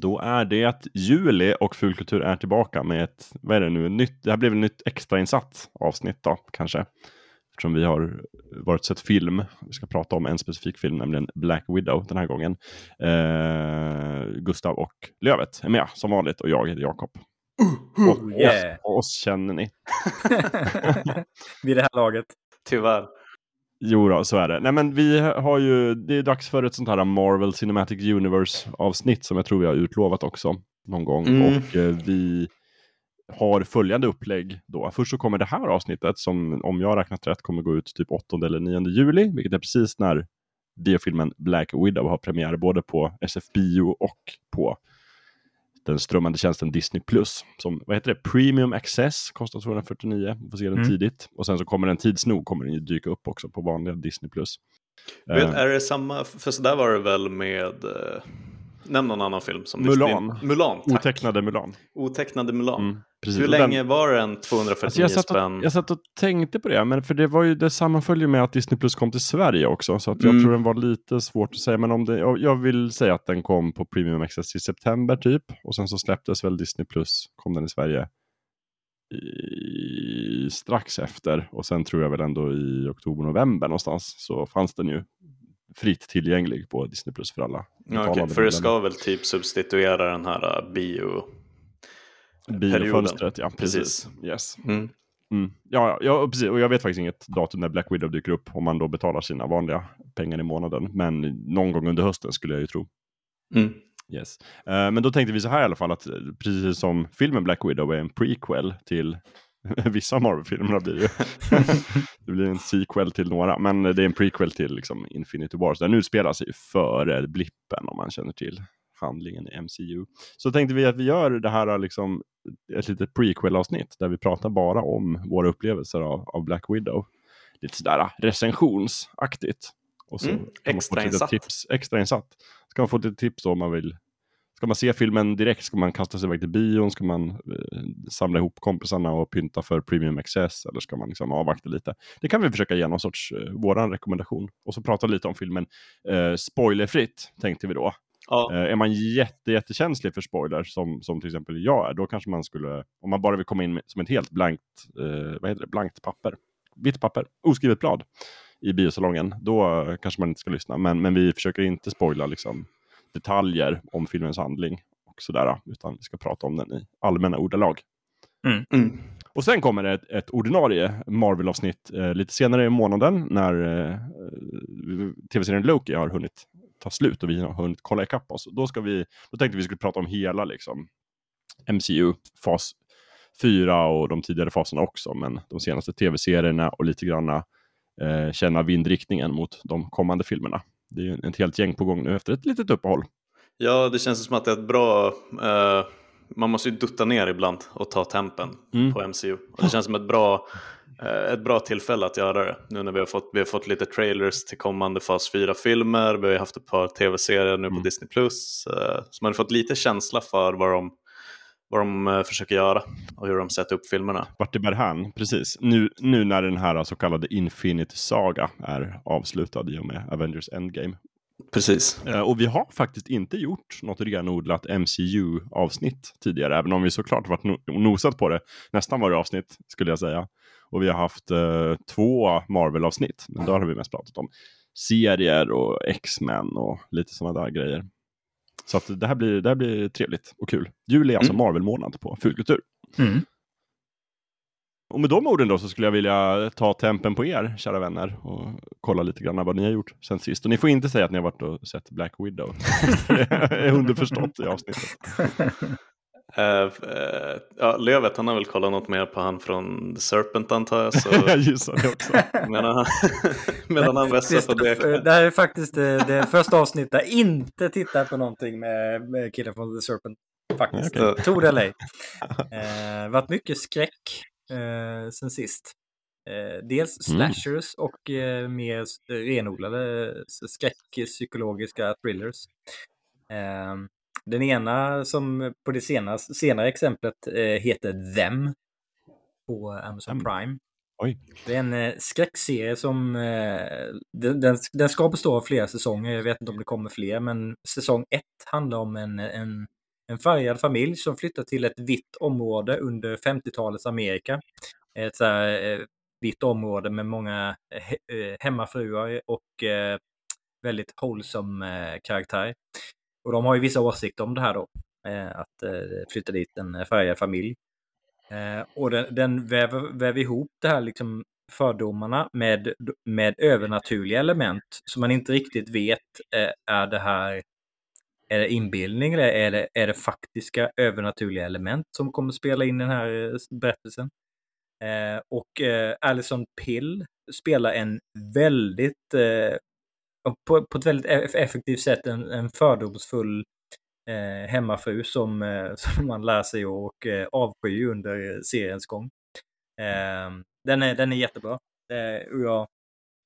Då är det juli och Fulkultur är tillbaka med ett, vad är det nu, nytt, det här blev ett nytt extrainsatt avsnitt då kanske. Eftersom vi har varit och sett film. Vi ska prata om en specifik film, nämligen Black Widow den här gången. Eh, Gustav och Lövet är med som vanligt och jag heter Jakob. Och yeah. oss, oss känner ni. Vid det här laget. Tyvärr. Jo då, så är det. Nej men vi har ju, det är dags för ett sånt här Marvel Cinematic Universe avsnitt som jag tror vi har utlovat också någon gång. Mm. Och eh, vi har följande upplägg då. Först så kommer det här avsnittet som om jag har räknat rätt kommer gå ut typ 8 eller 9 juli, vilket är precis när biofilmen Black Widow har premiär både på SF Bio och på den strömmande tjänsten Disney+. Som, vad heter det? Premium Access, kostar 249, får se den Mm. tidigt. Och sen så kommer den tids nog kommer den ju dyka upp också på vanliga Disney+. Vet, Eh, är det samma, för så där var det väl med, eh, nämn någon annan film som Mulan. Disney- Mulan, tack. Otecknade Mulan. Otecknade Mulan. Mm, precis. Hur den- länge var den 249 Alltså jag, satt spänn? och, jag satt och tänkte på det, men för det var ju det sammanföljer med att Disney Plus kom till Sverige också, så att jag Mm. tror den var lite svårt att säga, men om det, jag, vill säga att den kom på Premium Access i september typ, och sen så släpptes väl Disney Plus, kom den i Sverige i, strax efter, och sen tror jag väl ändå i oktober-november någonstans, så fanns den ju fritt tillgänglig på Disney Plus för alla. Ja, betalande för det ska väl typ substituera den här uh, bio... Biofönstret, ja precis. Precis. Yes. Mm. Mm. Ja, ja, precis. Och jag vet faktiskt inget datum när Black Widow dyker upp om man då betalar sina vanliga pengar i månaden. Men någon gång under hösten skulle jag ju tro. Mm. Yes. Eh, men då tänkte vi så här i alla fall att precis som filmen Black Widow är en prequel till vissa Marvel-filmerna blir ju. det blir en sequel till några, men det är en prequel till liksom, Infinity Wars. Den utspelar sig före blippen om man känner till handlingen i MCU. Så tänkte vi att vi gör det här liksom ett litet prequel-avsnitt där vi pratar bara om våra upplevelser av, av Black Widow. Lite sådär recensionsaktigt. Och så Mm, extrainsatt. Tips, extrainsatt. Ska man få lite tips då om man vill Ska man se filmen direkt? Ska man kasta sig iväg till bion? Ska man eh, samla ihop kompisarna och pynta för Premium Access? Eller ska man liksom avvakta lite? Det kan vi försöka ge någon sorts, eh, våran rekommendation. Och så prata lite om filmen eh, spoilerfritt, tänkte vi då. Ja, Eh, är man jätte, jättekänslig för spoilers, som, som till exempel jag är, då kanske man skulle, om man bara vill komma in med, som ett helt blankt, eh, vad heter det, blankt papper, vitt papper, oskrivet blad i biosalongen, då eh, kanske man inte ska lyssna. Men, men vi försöker inte spoila liksom, detaljer om filmens handling och sådär, utan vi ska prata om den i allmänna ordalag. mm. Och sen kommer det ett, ett ordinarie Marvel-avsnitt eh, lite senare i månaden när eh, tv-serien Loki har hunnit ta slut och vi har hunnit kolla ikapp oss. Då, ska vi, då tänkte vi skulle prata om hela liksom, MCU, fas 4 och de tidigare faserna också, men de senaste tv-serierna och lite granna eh, känna vindriktningen mot de kommande filmerna. Det är ju ett helt gäng på gång nu efter ett litet uppehåll. ja, det känns som att det är ett bra... eh, man måste ju dutta ner ibland och ta tempen Mm. på MCU. Och det känns som ett bra, ett bra tillfälle att göra det. Nu när vi har fått, vi har fått lite trailers till kommande fas 4-filmer. Vi har haft ett par tv-serier nu på Mm. Disney+. Plus. eh, Så man har fått lite känsla för vad de, vad de eh, försöker göra och hur de sätter upp filmerna. Vart det bär hän, precis. Nu, nu när den här så kallade Infinity Saga är avslutad i och med Avengers Endgame. Precis. Eh, och vi har faktiskt inte gjort något renodlat MCU-avsnitt tidigare, även om vi såklart varit no nosat på det nästan varje avsnitt, skulle jag säga. Och vi har haft eh, två Marvel-avsnitt, men då har vi mest pratat om serier och X-Men och lite sådana där grejer. Så att det, här blir, det här blir trevligt och kul. Juli är alltså Mm. Marvel-månad på Fulkultur. Mm. Och med de orden då så skulle jag vilja ta tempen på er, kära vänner, och kolla lite grann vad ni har gjort sen sist. Och ni får inte säga att ni har varit och sett Black Widow. det är underförstått i avsnittet. Uh, uh, ja, Lövet han har väl kollat något mer på han från The Serpent antar jag. Så jag gissar det också. medan han, medan han vässar på det. Det här är faktiskt det, det första avsnittet där jag inte tittar på någonting med, med killen från The Serpent. Faktiskt. Okej. Tro det eller ej. Eh, varit mycket skräck eh, sen sist. Eh, dels Mm. slashers och eh, mer renodlade skräckpsykologiska thrillers. Eh, den ena som på det senaste, senare exemplet eh, heter Them på Amazon Them. Prime. Oj. Det är en eh, skräckserie som eh, den, den, den ska bestå av flera säsonger. Jag vet inte om det kommer fler, men säsong ett handlar om en, en en färgad familj som flyttar till ett vitt område under 50-talets Amerika. Ett så här, vitt område med många he hemmafruar och väldigt wholesome karaktär. Och de har ju vissa åsikter om det här då. Eh, att eh, flytta dit en färgad familj. Eh, och den, den väver, väver ihop det här liksom fördomarna med, med övernaturliga element som man inte riktigt vet, eh, är det här är det inbildning eller är det, är det faktiska övernaturliga element som kommer spela in i den här eh, berättelsen? Eh, och eh, Alison Pill spelar en väldigt, eh, på, på ett väldigt effektivt sätt, en, en fördomsfull eh, hemmafru som, eh, som man lär sig och eh, avsky under seriens gång. Eh, den, är, den är jättebra. Eh, och jag,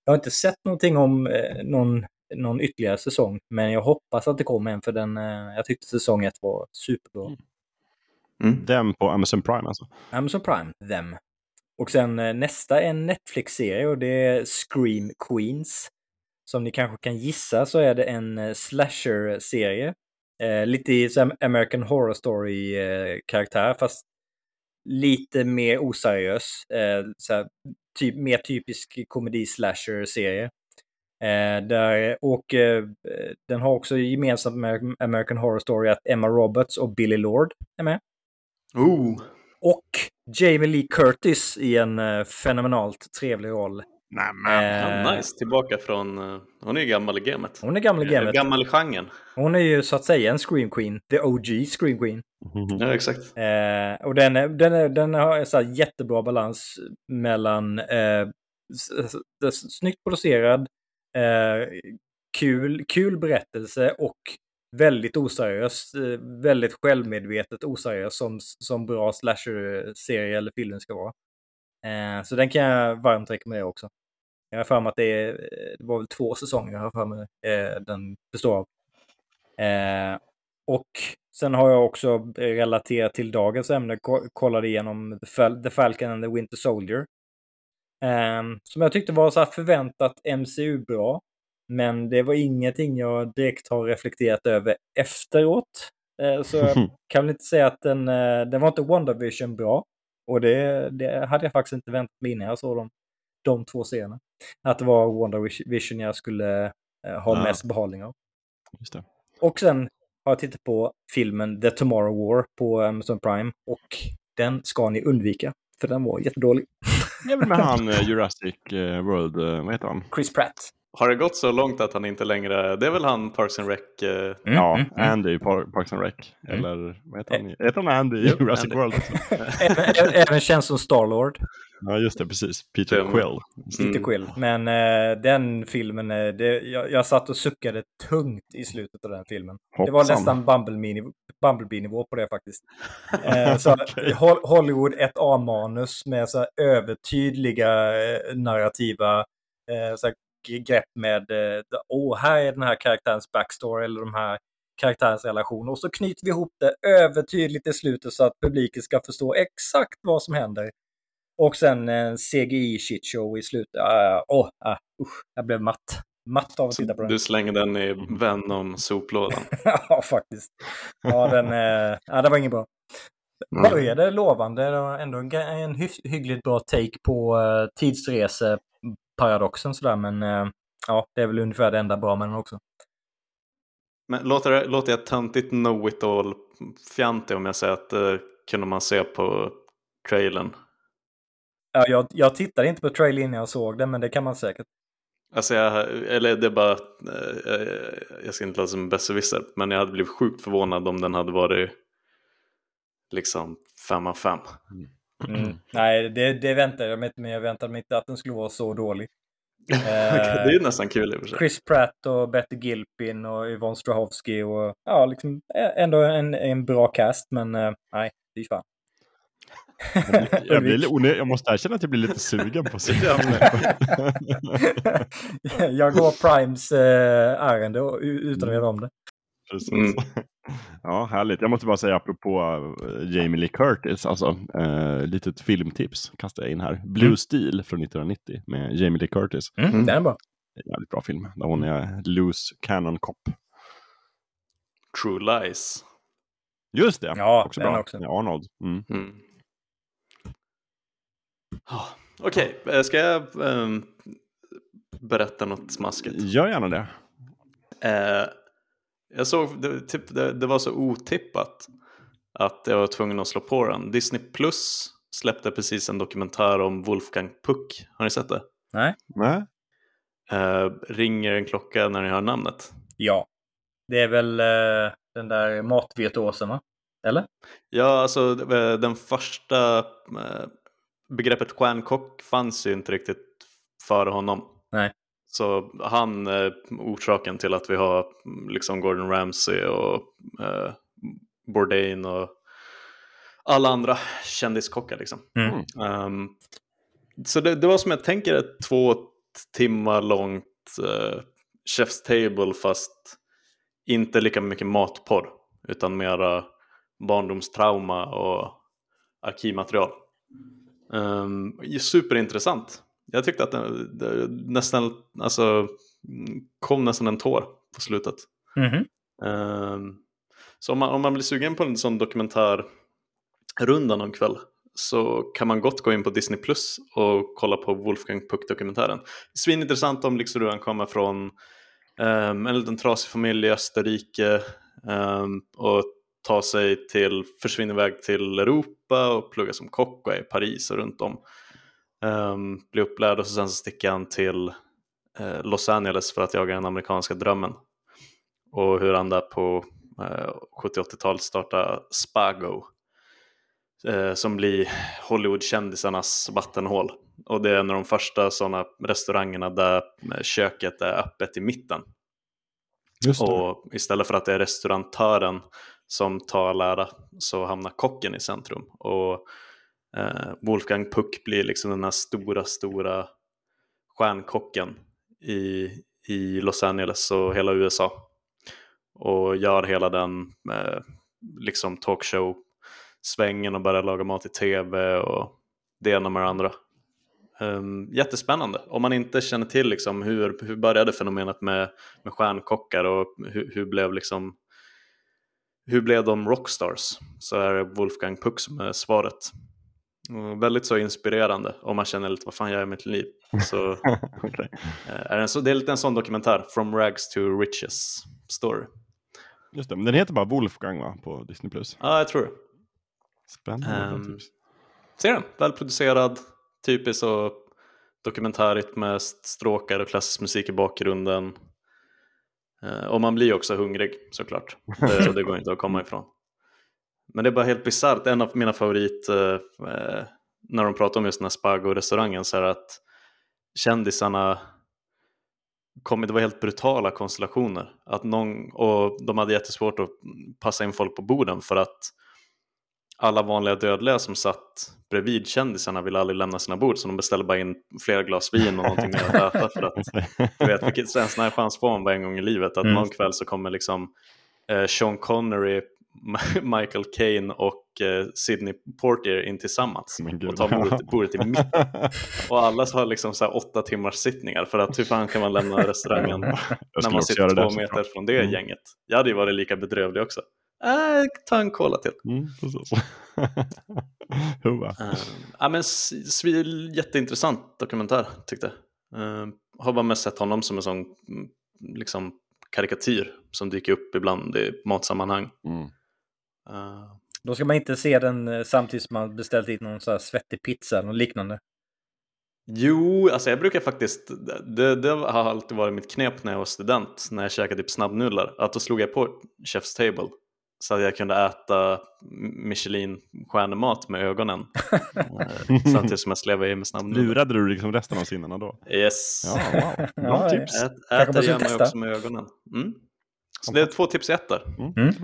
jag har inte sett någonting om eh, någon, någon ytterligare säsong, men jag hoppas att det kommer en för den, eh, jag tyckte säsong ett var superbra. Mm. Mm. Den på Amazon Prime alltså? Amazon Prime, them. Och sen eh, nästa är en Netflix-serie och det är Scream Queens. Som ni kanske kan gissa så är det en eh, slasher-serie Eh, lite i American Horror Story-karaktär, eh, fast lite mer oseriös. Eh, såhär, typ, mer typisk komedi-slasher-serie. Eh, där, och eh, den har också gemensamt med American Horror Story att Emma Roberts och Billy Lord är med. Oh. Och Jamie Lee Curtis i en eh, fenomenalt trevlig roll. Nämen. Eh, nice, tillbaka från... Uh, hon är ju gammal i gamet. Hon är gammal i gamet. Gammal i genren. Hon är ju så att säga en Scream Queen. The OG Scream Queen. Ja, exakt. Eh, och den, är, den, är, den har så jättebra balans mellan eh, snyggt producerad, eh, kul, kul berättelse och väldigt oseriös, eh, väldigt självmedvetet oseriös som, som bra slasher-serie eller film ska vara. Eh, så den kan jag varmt rekommendera också. Jag har för mig att det, är, det var väl två säsonger jag har för mig eh, den består av. Eh, och sen har jag också relaterat till dagens ämne, kollade igenom The, Fal The Falcon and the Winter Soldier. Eh, som jag tyckte var så förväntat MCU-bra. Men det var ingenting jag direkt har reflekterat över efteråt. Eh, så jag kan väl inte säga att den, eh, den var inte WandaVision bra. Och det, det hade jag faktiskt inte väntat mig innan jag såg dem, de två scenerna. Att det var Wonder Vision jag skulle eh, ha ja. mest behållning av. Och sen har jag tittat på filmen The Tomorrow War på Amazon Prime och den ska ni undvika, för den var jättedålig. Det är väl med han uh, Jurassic uh, World, vad heter han? Chris Pratt. Har det gått så långt att han inte längre, det är väl han Parks and Rec? Mm, ja, mm, mm. Andy i Parks and Rec. Mm. Eller vad heter han? Heter han Andy i Jurassic Andy. World? även, även känns som Starlord. Ja, just det, precis. Peter mm. Quill. Peter Quill. Men uh, den filmen, uh, det, jag, jag satt och suckade tungt i slutet av den filmen. Hoppsan. Det var nästan Bumblebee-nivå på det faktiskt. Uh, så okay. Hollywood 1A-manus med så övertydliga narrativa så grepp med, åh, oh, här är den här karaktärens backstory eller de här karaktärens relation. Och så knyter vi ihop det övertydligt i slutet så att publiken ska förstå exakt vad som händer. Och sen en CGI shitshow i slutet. Uh, oh, uh, usch, jag blev matt. Matt av att titta på den. Du slänger den i Venom-soplådan? ja, faktiskt. Ja, den, uh, ja, det var inget bra. Mm. Började lovande. Det var ändå en, en hyggligt bra take på uh, tidsreseparadoxen sådär. Men uh, ja, det är väl ungefär det enda bra med den också. Men låter, låter jag töntigt know it all fjantig om jag säger att det uh, kunde man se på trailern? Ja, jag, jag tittade inte på trailern innan jag såg den, men det kan man säkert. Alltså jag, eller det är bara, eh, jag ska inte låta som besserwisser, men jag hade blivit sjukt förvånad om den hade varit liksom 5 av 5. Mm. Nej, det, det väntade jag mig inte, men jag väntade mig inte att den skulle vara så dålig. okay, det är ju nästan kul i och för sig. Chris Pratt och Betty Gilpin och Yvonne Strahovski och ja, liksom ändå en, en bra cast, men uh, nej, fy fan. Jag, blir, jag måste erkänna att jag blir lite sugen på se Jag går Primes äh, ärende utan att veta om det. Mm. Ja, härligt. Jag måste bara säga apropå uh, Jamie Lee Curtis, alltså uh, litet filmtips kastar jag in här. Blue mm. Steel från 1990 med Jamie Lee Curtis. Mm, mm. Den är bra. Jävligt bra film, där hon är loose cannon cop. True Lies. Just det, Ja, också bra. också. Med Arnold. Mm. Ah, Okej, eh, ska jag ehm, berätta något smaskigt? Gör gärna det. Eh, jag såg, det, typ, det, det var så otippat att jag var tvungen att slå på den. Disney Plus släppte precis en dokumentär om Wolfgang Puck. Har ni sett det? Nej? Nej? Eh, ringer en klocka när ni hör namnet? Ja. Det är väl eh, den där matvirtuosen, va? Eller? Ja, alltså den första begreppet stjärnkock fanns ju inte riktigt före honom. Nej. Så han är orsaken till att vi har mm, liksom Gordon Ramsay och eh, Bourdain och alla andra kändiskockar liksom. Mm. Ehm, så det, det var som jag tänker ett två timmar långt uh, Chef's Table fast inte lika mycket matporr utan mera barndomstrauma och arkivmaterial. Um, superintressant. Jag tyckte att det, det nästan alltså, mm, kom nästan en tår på slutet. Mhm. Ehm, så om man, om man blir sugen på en sån dokumentärrunda någon kväll så kan man gott gå in på Disney Plus och kolla på Wolfgang Puck-dokumentären. Svinintressant om liksom hur han kommer från ehm, en liten trasig familj i Österrike ehm, och ta sig till, försvinner iväg till Europa och pluggar som kock och är i Paris och runt om. Ehm, um, blir upplärd och så sen så sticker han till uh, Los Angeles för att jaga den amerikanska drömmen. Och hur han där på eh, uh, 70-80-talet startar Spago. uh, som blir Hollywood-kändisarnas vattenhål. Och det är en av de första sådana restaurangerna där köket är öppet i mitten. Just. Och istället för att det är restaurantören som tar lära så hamnar kocken i centrum. Och eh, Wolfgang Puck blir liksom den här stora, stora stjärnkocken i, i Los Angeles och hela USA. Och gör hela den eh, liksom talkshow-svängen och börjar laga mat i tv och det ena med det andra. Um, jättespännande. Om man inte känner till liksom hur, hur började fenomenet med, med stjärnkockar och hur, hur blev liksom hur blev de rockstars? Så är det Wolfgang Puck som är svaret. Och väldigt så inspirerande om man känner lite vad fan jag gör i mitt liv. Så, Okej. eh, är det, en så, det är lite en sån dokumentär, From Rags to Riches story. Just det. Men den heter bara Wolfgang va? På Disney+. Plus. Ja, jag tror det. Spännande. Ehm, tips. Ser den? Välproducerad, typiskt så dokumentärigt med stråkar och klassisk musik i bakgrunden. Eh, och man blir också hungrig såklart. Det, det går inte att komma ifrån. Men det är bara helt bisarrt. En av mina favorit eh, eh, när de pratar om just den här Spago-restaurangen så är det att kändisarna kom, det var helt brutala konstellationer. Att någon, och de hade jättesvårt att passa in folk på borden för att alla vanliga dödliga som satt bredvid kändisarna ville aldrig lämna sina bord så de beställde bara in flera glas vin och någonting mer att äta för att du vet vilket en sån här chans får man bara en gång i livet att Mm. någon kväll så kommer liksom eh, Sean Connery, Michael Caine och eh, Sidney Portier in tillsammans och tar bordet, bordet i mitten. Och alla har liksom så här åtta timmars sittningar för att hur fan kan man lämna restaurangen när man sitter två meter från det Mm. gänget. Jag hade ju varit lika bedrövlig också. Äh, ta en cola till. Mm, precis. Uh, ja, men jätteintressant dokumentär tyckte jag. Uh, har bara mest sett honom som en sån mm, liksom, karikatyr som dyker upp ibland i matsammanhang. Mm. Uh, Då ska man inte se den eh, samtidigt som man beställt in någon så här svettig pizza eller liknande. jo, alltså jag brukar faktiskt, det, det har alltid varit mitt knep när jag var student, när jag käkade typ snabbnudlar, att då slog jag på Chef's Table så att jag kunde äta Michelin-stjärnemat med ögonen uh, samtidigt som jag slevade i med snabbnudlar. Lurade du liksom resten av sinnena då? Yes. Ja, wow. Bra Ja, tips. Ät, ska gärna testa. också med ögonen. Mm. Så det är två tips i ett där. Mm, Mm.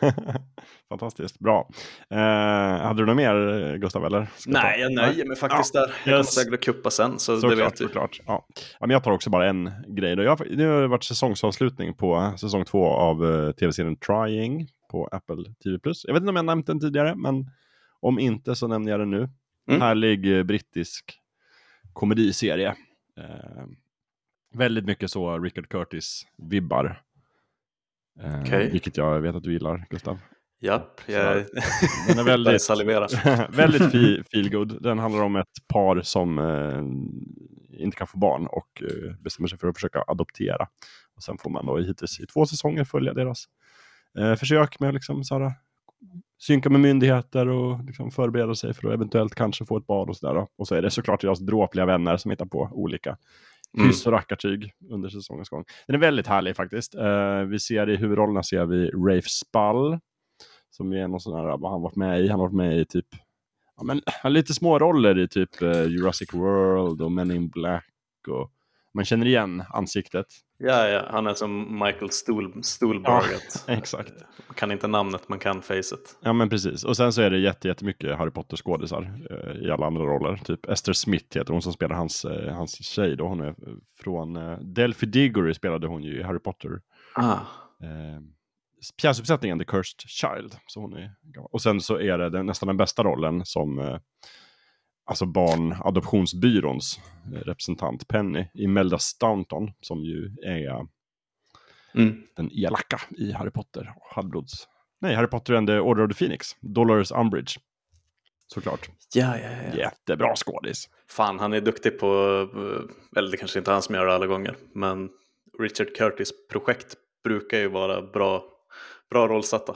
Fantastiskt, bra. Eh, hade du något mer eh, Gustav? Eller? Ska jag ta? Nej, jag nöjer mig faktiskt där. Jag kommer yes. säkert att kuppa sen, så det Såklart, vet du. såklart. Ja. Ja, men jag tar också bara en grej. Då. Jag, nu har det varit säsongsavslutning på säsong två av eh, tv-serien Trying på Apple TV+. Jag vet inte om jag nämnt den tidigare, men om inte så nämner jag den nu. Mm. Härlig eh, brittisk komediserie. Eh, väldigt mycket så Richard Curtis-vibbar. Eh, Okej. Vilket jag vet att du gillar, Gustav. Japp, jag Den är väldigt, salivera. väldigt fe- feel good. Den handlar om ett par som eh, inte kan få barn och eh, bestämmer sig för att försöka adoptera. Och sen får man då hittills i två säsonger följa deras eh, försök med att liksom, så synka med myndigheter och liksom, förbereda sig för att eventuellt kanske få ett barn och sådär. Och så är det såklart deras dråpliga vänner som hittar på olika Mm. hyss och rackartyg under säsongens gång. Den är väldigt härlig faktiskt. Eh, vi ser i huvudrollerna ser vi Rafe Spall. Som är någon sån här, vad han varit med i? Han har varit med i typ, ja men lite små roller i typ eh, Jurassic World och Men in Black. Och man känner igen ansiktet. Ja, ja, han är som Michael Stuhl, Stuhlbarget. exakt. Man kan inte namnet, man kan facet. Ja men precis. Och sen så är det jätte, jättemycket Harry Potter-skådisar eh, i alla andra roller. Typ Esther Smith heter hon som spelar hans, eh, hans tjej då. Hon är från eh, Delphi Diggory spelade hon ju i Harry Potter. Ah. eh, pjäsuppsättningen The Cursed Child. Så hon är gammal. och sen så är det den, nästan den bästa rollen som eh, alltså barnadoptionsbyråns eh, representant Penny Imelda Staunton som ju är Mm. den elaka i Harry Potter. Halvblods. Nej, Harry Potter and the Order of the Phoenix. Dolores Umbridge. Såklart. Ja, ja, ja. Jättebra skådis. Fan, han är duktig på, eh, eller det kanske inte är han som gör det alla gånger, men Richard Curtis projekt brukar ju vara bra, bra rollsatta.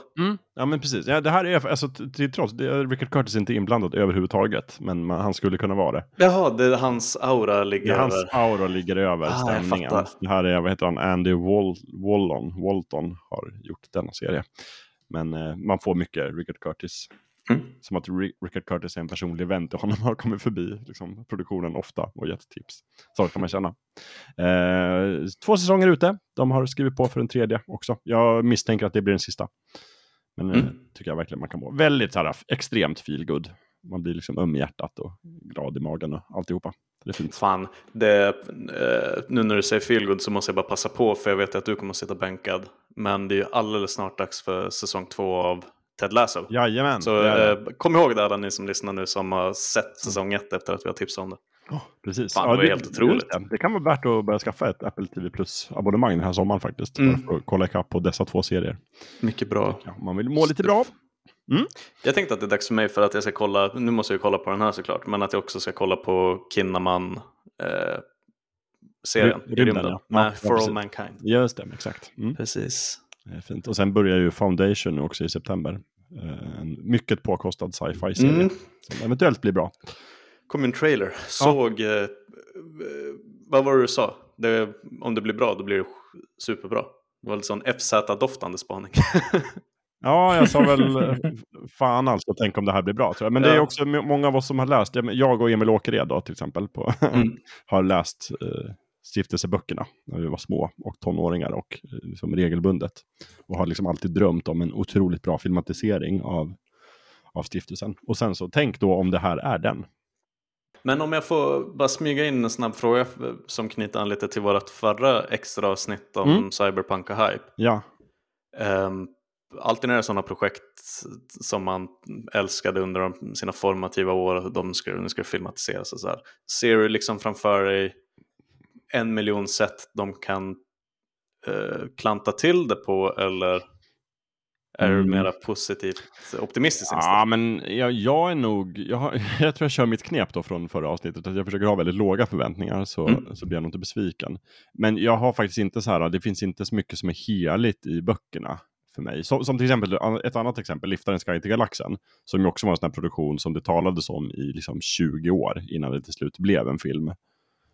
Ja men precis. Ja, det här är, alltså, till trots, det är Richard Curtis är inte inblandad överhuvudtaget. Men man, han skulle kunna vara det. Jaha, det är hans aura ligger Ja, hans över. aura ligger över Ah, stämningen. Det här är, vad heter han, Andy Wall, Wallon, Walton har gjort denna serie. Men eh, man får mycket Richard Curtis. Mm. Som att Ri- Richard Curtis är en personlig vän till honom. Har kommit förbi liksom, produktionen ofta och gett tips. Så kan man känna. Eh, två säsonger ute. De har skrivit på för en tredje också. Jag misstänker att det blir den sista. Men eh, Mm. tycker jag verkligen man kan vara. Väldigt så här, extremt feelgood. Man blir liksom öm i hjärtat och glad i magen och alltihopa. Det är fint. Fan, det, eh, nu när du säger feelgood så måste jag bara passa på för jag vet att du kommer att sitta bänkad. Men det är ju alldeles snart dags för säsong två av Ted Lasso. Jajamän. Så det. eh, kom ihåg det alla ni som lyssnar nu som har sett säsong ett efter att vi har tipsat om det. Ja, precis. Fan, det var helt otroligt. Det, det kan vara värt att börja skaffa ett Apple TV Plus-abonnemang den här sommaren faktiskt. Mm. För att kolla ikapp på dessa två serier. Mycket bra. Ja, man vill må lite bra. Jag tänkte att det är dags för mig för att jag ska kolla, nu måste jag kolla på den här såklart, men att jag också ska kolla på Kinnaman eh, serien Ry- i rymden, ja. med Ja, For ja, All. Mankind. Just det, exakt. Mm. Precis. Är fint. Och sen börjar ju Foundation också i september. Eh, En mycket påkostad sci-fi-serie. Mm. Som eventuellt blir bra. Kom en trailer, såg, eh, eh, vad var det du sa? Det, om det blir bra då blir det superbra. Det var lite sån FZ-doftande spaning. Ja, jag sa väl eh, fan alltså, tänk om det här blir bra. Tror jag. Men det är Ja. också många av oss som har läst, jag och Emil Åkered då till exempel, på, Mm. har läst eh, stiftelseböckerna när vi var små och tonåringar och eh, liksom regelbundet. Och har liksom alltid drömt om en otroligt bra filmatisering av, av stiftelsen. Och sen så tänk då om det här är den. Men om jag får bara smyga in en snabb fråga f- som knyter an lite till vårt förra extra avsnitt om Mm. cyberpunk och hype. Ja, Um, alltid när det är sådana projekt som man älskade under de, sina formativa år, de ska, nu ska filmatiseras och så här. Ser du liksom framför dig en miljon sätt de kan eh, klanta till det på eller är du Mm. mera positivt optimistisk ja men jag, jag är nog, jag, har, jag tror jag kör mitt knep då från förra avsnittet, att jag försöker ha väldigt låga förväntningar så, Mm. så blir jag nog inte besviken. Men jag har faktiskt inte så här, det finns inte så mycket som är heligt i böckerna för mig. Som, som till exempel, ett annat exempel, Liftaren Sky till Galaxen, som ju också var en sån här produktion som det talades om i liksom 20 år innan det till slut blev en film.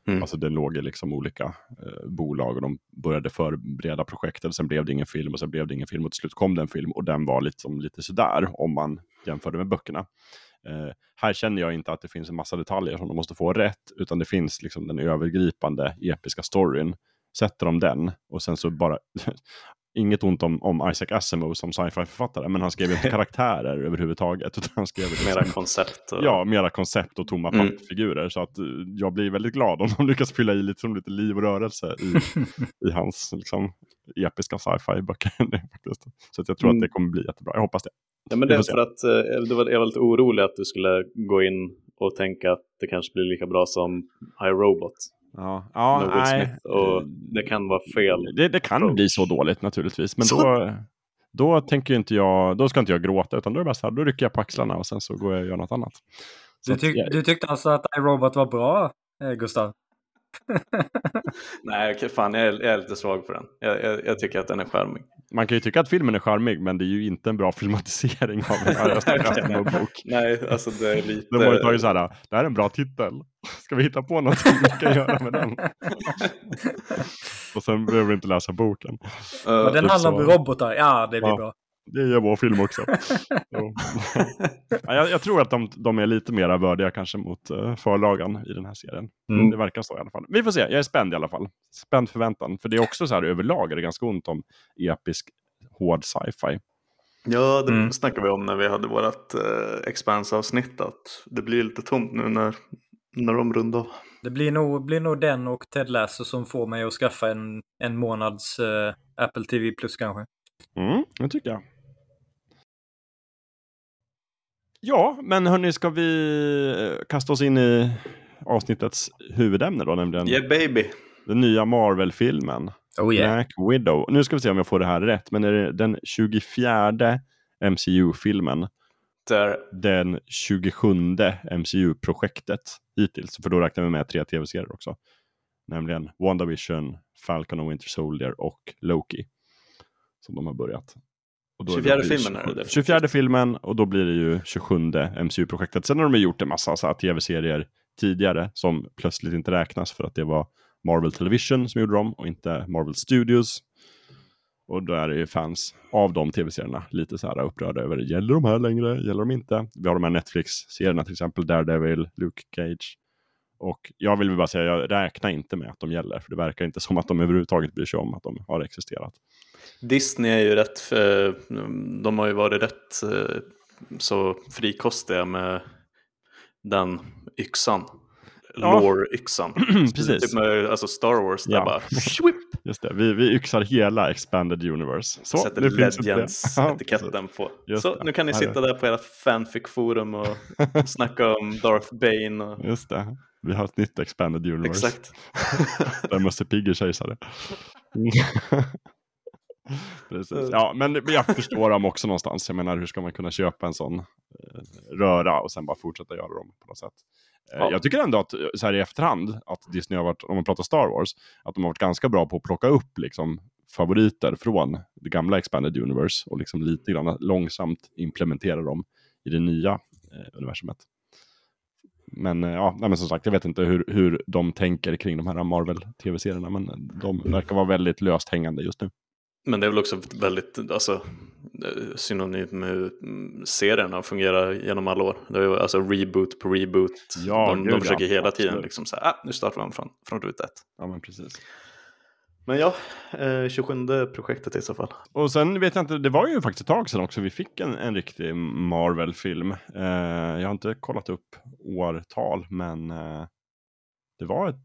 Mm. Alltså det låg i liksom olika eh, bolag och de började förbereda projektet, sen blev det ingen film och sen blev det ingen film och till slut kom det en film och den var liksom lite sådär om man jämförde med böckerna. Eh, här känner jag inte att det finns en massa detaljer som de måste få rätt, utan det finns liksom den övergripande episka storyn. Sätter de den och sen så bara, inget ont om, om Isaac Asimov som sci-fi-författare, men han skrev inte karaktärer överhuvudtaget. Utan han skrev liksom, Mera koncept? Och... Ja, mera koncept och tomma Mm. pappfigurer. Så att eh, jag blir väldigt glad om de lyckas fylla i lite, som lite liv och rörelse i, i hans liksom, episka sci-fi-böcker. Så att jag tror Mm. att det kommer bli jättebra. Jag hoppas det. Ja, men det är för att eh, det var, jag var lite orolig att du skulle gå in och tänka att det kanske blir lika bra som iRobot Ja, Will Smith. Och det kan vara fel. Det, det kan approach. bli så dåligt naturligtvis. Men då, då tänker inte jag, då ska inte jag gråta, utan då är det bara så här, då rycker jag på axlarna och sen så går jag och gör något annat. Du, tyck, du, tyckte alltså att iRobot var bra, eh, Gustav? Nej, okay, fan, jag är, jag är, lite svag på den. Jag, jag, jag, tycker att den är charmig. Man kan ju tycka att filmen är charmig, men det är ju inte en bra filmatisering av en bok. Nej, alltså det är lite... De har ju tagit så här, det här är en bra titel. Ska vi hitta på något vi kan göra med den? Och sen behöver vi inte läsa boken. Uh, den handlar om robotar, ja det blir ja. bra det gör vår film också. ja, jag, jag, tror att de, de, är lite mer vördiga kanske mot uh, förlagan i den här serien. Mm. Det verkar så i alla fall. Vi får se, jag är spänd i alla fall. Spänd förväntan. För det är också så här överlag är det ganska ont om episk hård sci-fi. Ja, det mm. snackade vi om när vi hade vårt uh, Expanse-avsnitt. Att det blir lite tomt nu när, när de rundar av. Det blir nog, blir nog den och Ted Lasso som får mig att skaffa en, en månads uh, Apple TV Plus kanske. Mm, det tycker jag. Ja, men hörni, ska vi eh, kasta oss in i avsnittets huvudämne då, nämligen yeah, baby. den nya Marvel-filmen. Oh, yeah. Black Widow. Nu ska vi se om jag får det här rätt, men är det den 24 MCU-filmen? Där. Den 27 MCU-projektet hittills, för då räknar vi med tre tv-serier också. Nämligen WandaVision, Falcon och Winter Soldier och Loki. Som de har börjat. 24 filmen är det 24 filmen och då blir det ju 27 MCU-projektet. Sen har de gjort en massa tv-serier tidigare som plötsligt inte räknas för att det var Marvel Television som gjorde dem och inte Marvel Studios. Och då är det ju fans av de tv-serierna lite så här upprörda över, gäller de här längre, gäller de inte? Vi har de här Netflix-serierna till exempel, Daredevil, Luke Cage. Och jag vill bara säga, jag räknar inte med att de gäller, för det verkar inte som att de överhuvudtaget bryr sig om att de har existerat. Disney är ju rätt, för, de har ju varit rätt eh, så frikostiga med den yxan. Ja. Lore-yxan. Precis. Typ med alltså Star Wars, där ja. bara Just det, vi, vi yxar hela Expanded Universe. Så, Sätter Legends-etiketten på. Just så, det. nu kan ni sitta där på ert fanfic-forum och snacka om Darth Bane. Och... Just det, vi har ett nytt Expanded Universe. Exakt. där Musse Pigg är kejsare. Precis. Ja, men jag förstår dem också någonstans. Jag menar, hur ska man kunna köpa en sån eh, röra och sen bara fortsätta göra dem på något sätt? Eh, ja. Jag tycker ändå att så här i efterhand, att Disney har varit, om man pratar Star Wars, att de har varit ganska bra på att plocka upp liksom, favoriter från det gamla Expanded Universe och liksom lite grann långsamt implementera dem i det nya eh, universumet. Men eh, ja, men som sagt, jag vet inte hur, hur de tänker kring de här Marvel-tv-serierna, men de verkar vara väldigt löst hängande just nu. Men det är väl också väldigt alltså, synonymt med serierna fungerar genom alla år. Det är alltså reboot på reboot. Ja, de, de försöker hela absolut. tiden liksom säga, ah, nu startar vi från, från ruta ett. Ja, men precis. Men ja, eh, 27 projektet i så fall. Och sen vet jag inte, det var ju faktiskt ett tag sedan också vi fick en, en riktig Marvel-film. Eh, jag har inte kollat upp årtal, men eh, det var ett,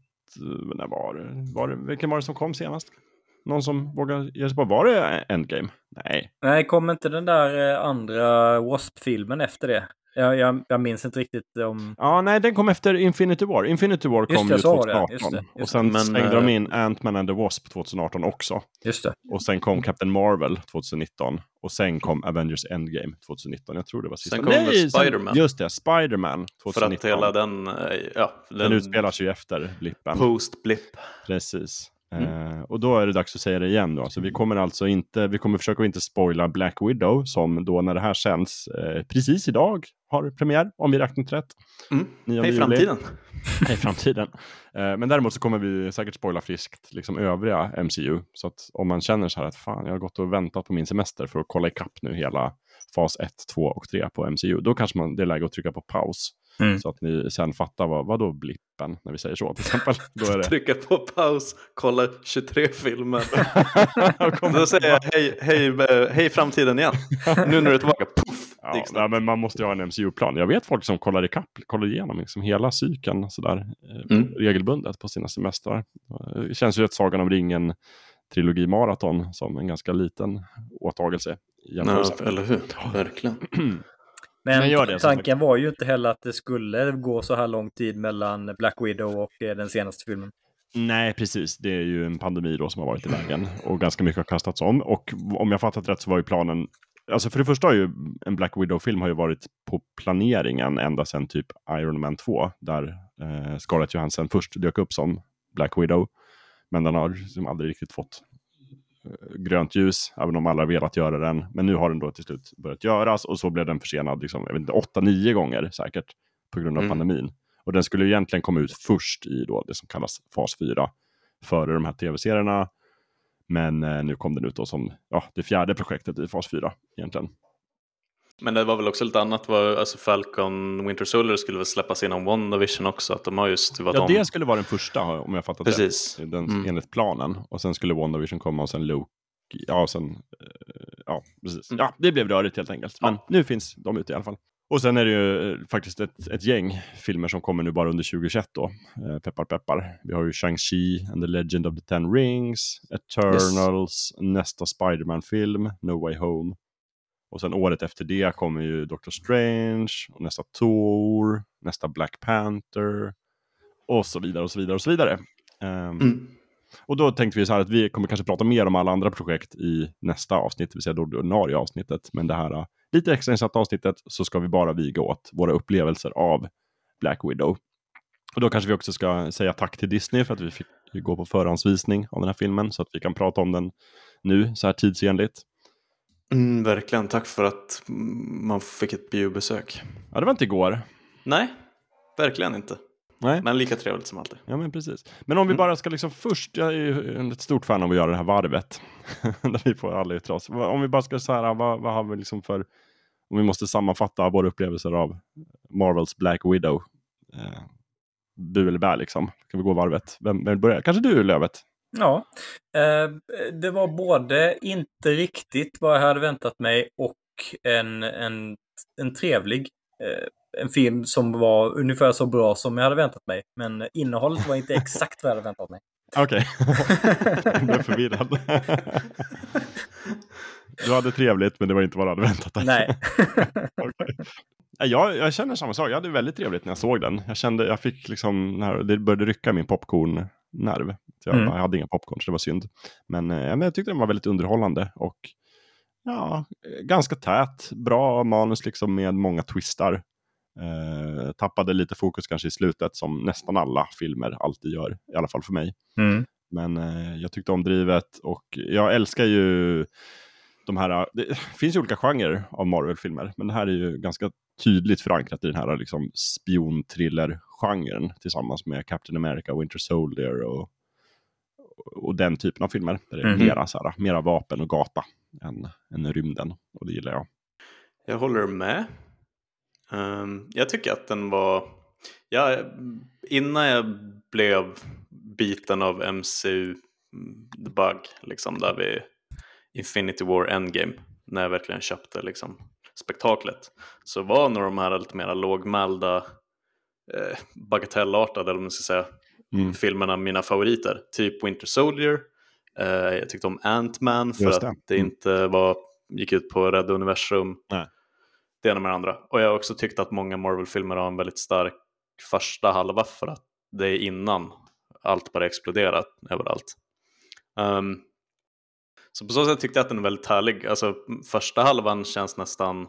när var det, var det, vilken var det som kom senast? Någon som vågar ge sig på, var det Endgame? Nej. Nej, kom inte den där eh, andra Wasp-filmen efter det? Jag, jag, jag, minns inte riktigt om... Ja, nej, den kom efter Infinity War. Infinity War kom ju 2018. Just det, just och sen men, slängde de in Ant-Man and the Wasp 2018 också. Just det. Och sen kom Captain Marvel 2019. Och sen kom Avengers Endgame 2019. Jag tror det var sista. Sen kom nej, Spiderman. Just det, Spiderman 2019. För att hela den... Eh, ja, den, den utspelar sig ju efter blippen. Post-blipp. Precis. Mm. Uh, och då är det dags att säga det igen då. Så vi kommer alltså inte, vi kommer försöka inte spoila Black Widow som då när det här sänds uh, precis idag har premiär, om vi räknat rätt. Mm. Hej framtiden! Hej framtiden. Uh, men däremot så kommer vi säkert spoila friskt liksom övriga MCU. Så att om man känner så här att fan, jag har gått och väntat på min semester för att kolla ikapp nu hela fas 1, 2 och 3 på MCU. Då kanske man, det är läge att trycka på paus. Mm. Så att ni sen fattar vad, vad då blippen, när vi säger så till exempel. Då är det... Trycka på paus, kolla 23 filmer. då säger jag hej, hej, eh, hej framtiden igen. nu när du är tillbaka, puff! Ja, nej, men man måste ju ha en MCU-plan. Jag vet folk som kollar ikapp, kollar igenom liksom hela cykeln sådär, eh, mm. regelbundet på sina semestrar. Det känns ju ett Sagan om ringen trilogimaraton som en ganska liten åtagelse. Ja, eller hur, verkligen. Men, det, tanken var ju inte heller att det skulle gå så här lång tid mellan Black Widow och eh, den senaste filmen. Nej, precis. Det är ju en pandemi då som har varit i vägen och ganska mycket har kastats om. Och om jag fattat rätt så var ju planen Alltså för det första har ju en Black Widow-film har ju varit på planeringen ända sedan typ Iron Man 2, där eh, Scarlett Johansson först dök upp som Black Widow. Men den har liksom aldrig riktigt fått grönt ljus, även om alla har velat göra den. Men nu har den då till slut börjat göras och så blev den försenad, liksom, jag vet inte, 8-9 gånger säkert, på grund av Mm. pandemin. Och den skulle egentligen komma ut först i då det som kallas fas 4, före de här tv-serierna. Men eh, nu kom den ut då som ja, det fjärde projektet i fas 4 egentligen. Men det var väl också lite annat, var, alltså Falcon Winter Soldier skulle väl släppas innan WandaVision också, att de har just stuvat Ja, om. det skulle vara den första om jag fattat Precis. rätt. Den, Mm. Enligt planen. Och sen skulle WandaVision komma och sen Loki. Ja, och sen... eh, ja, precis. Mm. Ja, det blev rörigt helt enkelt. Men Ja. nu finns de ute i alla fall. Och sen är det ju eh, faktiskt ett, ett gäng filmer som kommer nu bara under 2021 då. Eh, peppar peppar. Vi har ju Shang-Chi and the Legend of the Ten Rings, Eternals, nästa Spider-Man-film, No Way Home. Och sen året efter det kommer ju Doctor Strange, och nästa Thor, nästa Black Panther och så vidare och så vidare och så vidare. Ehm, Mm. Och då tänkte vi så här att vi kommer kanske prata mer om alla andra projekt i nästa avsnitt, det vill säga det ordinarie avsnittet. Men det här lite extra insatta avsnittet så ska vi bara viga åt våra upplevelser av Black Widow. Och då kanske vi också ska säga tack till Disney för att vi fick gå på förhandsvisning av den här filmen så att vi kan prata om den nu så här tidsenligt. Mm, verkligen, tack för att man fick ett biobesök. Ja, det var inte igår. Nej, verkligen inte. Nej. Men lika trevligt som alltid. Ja, men precis. Men om vi Mm. bara ska liksom först, jag är ju ett stort fan av att göra det här varvet. där vi får alla yttra oss. Om vi bara ska så här, vad, vad har vi liksom för, om vi måste sammanfatta våra upplevelser av Marvels Black Widow. Eh, bu eller bä liksom. Kan vi gå varvet? Vem, vem vill börja? Kanske du Lövet? Ja, eh, det var både inte riktigt vad jag hade väntat mig och en, en, en trevlig. Eh, en film som var ungefär så bra som jag hade väntat mig. Men innehållet var inte exakt vad jag hade väntat mig. Okej. jag blev förvirrad. du hade trevligt men det var inte vad du hade väntat dig. Nej. Nej, Jag, jag känner samma sak. Jag hade väldigt trevligt när jag såg den. Jag kände, jag fick liksom, det började rycka min popcorn-nerv. Så jag, Mm. jag hade inga popcorn, så det var synd. Men, eh, men jag tyckte den var väldigt underhållande och ja, ganska tät. Bra manus liksom med många twistar. Eh, tappade lite fokus kanske i slutet som nästan alla filmer alltid gör, i alla fall för mig. Mm. Men eh, jag tyckte om drivet och jag älskar ju de här, det finns ju olika genrer av Marvel-filmer, men det här är ju ganska tydligt förankrat i den här liksom spionthriller-genren tillsammans med Captain America, Winter Soldier och, och den typen av filmer. Där det är Mhm. mera, så här, mera vapen och gata än, än rymden och det gillar jag. Jag håller med. Ehm, jag tycker att den var... Ja, innan jag blev biten av MCU mm, The Bug, liksom där vid Infinity War Endgame, när jag verkligen köpte liksom spektaklet, så var nog de här lite mer lågmälda, eh, bagatellartade, eller man ska säga, Mm. filmerna mina favoriter. Typ Winter Soldier, eh, jag tyckte om Ant-Man för Just att det. det Mm. inte var, gick ut på att rädda universum. Nej. Det ena med det andra. Och jag har också tyckt att många Marvel-filmer har en väldigt stark första halva för att det är innan allt bara exploderat överallt. Ehm, så på så sätt tyckte jag att den är väldigt härlig. Alltså första halvan känns nästan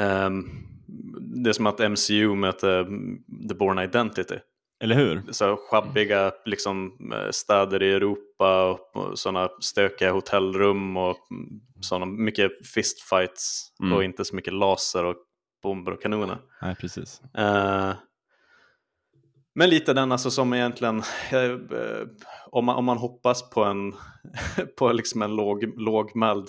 ehm, det är som att MCU möter mm, The Born Identity. Eller hur? Så schabbiga liksom, eh, städer i Europa och, sådana stökiga hotellrum och mm, sådana mycket fistfights Mm. och inte så mycket laser och bomber och kanoner. Nej, precis. Eh, men lite den alltså som egentligen, eh, eh, om, man, om man hoppas på en, på liksom en låg, lågmäld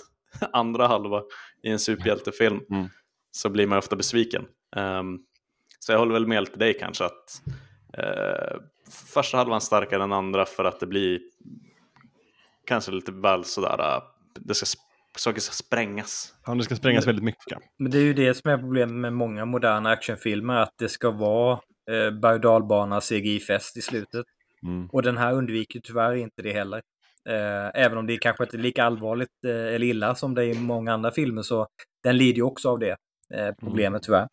andra halva i en superhjältefilm Mm. så blir man ofta besviken. Ehm, så jag håller väl med till dig kanske att eh, första halvan starkare än andra för att det blir kanske lite väl sådär, det ska, saker ska sprängas. Ja, det ska sprängas väldigt mycket. Men det är ju det som är problemet med många moderna actionfilmer, att det ska vara eh, berg dalbana CGI-fest i slutet. Mm. Och den här undviker tyvärr inte det heller. Eh, även om det kanske inte är lika allvarligt eh, eller illa som det är i många andra filmer så den lider ju också av det eh, problemet tyvärr.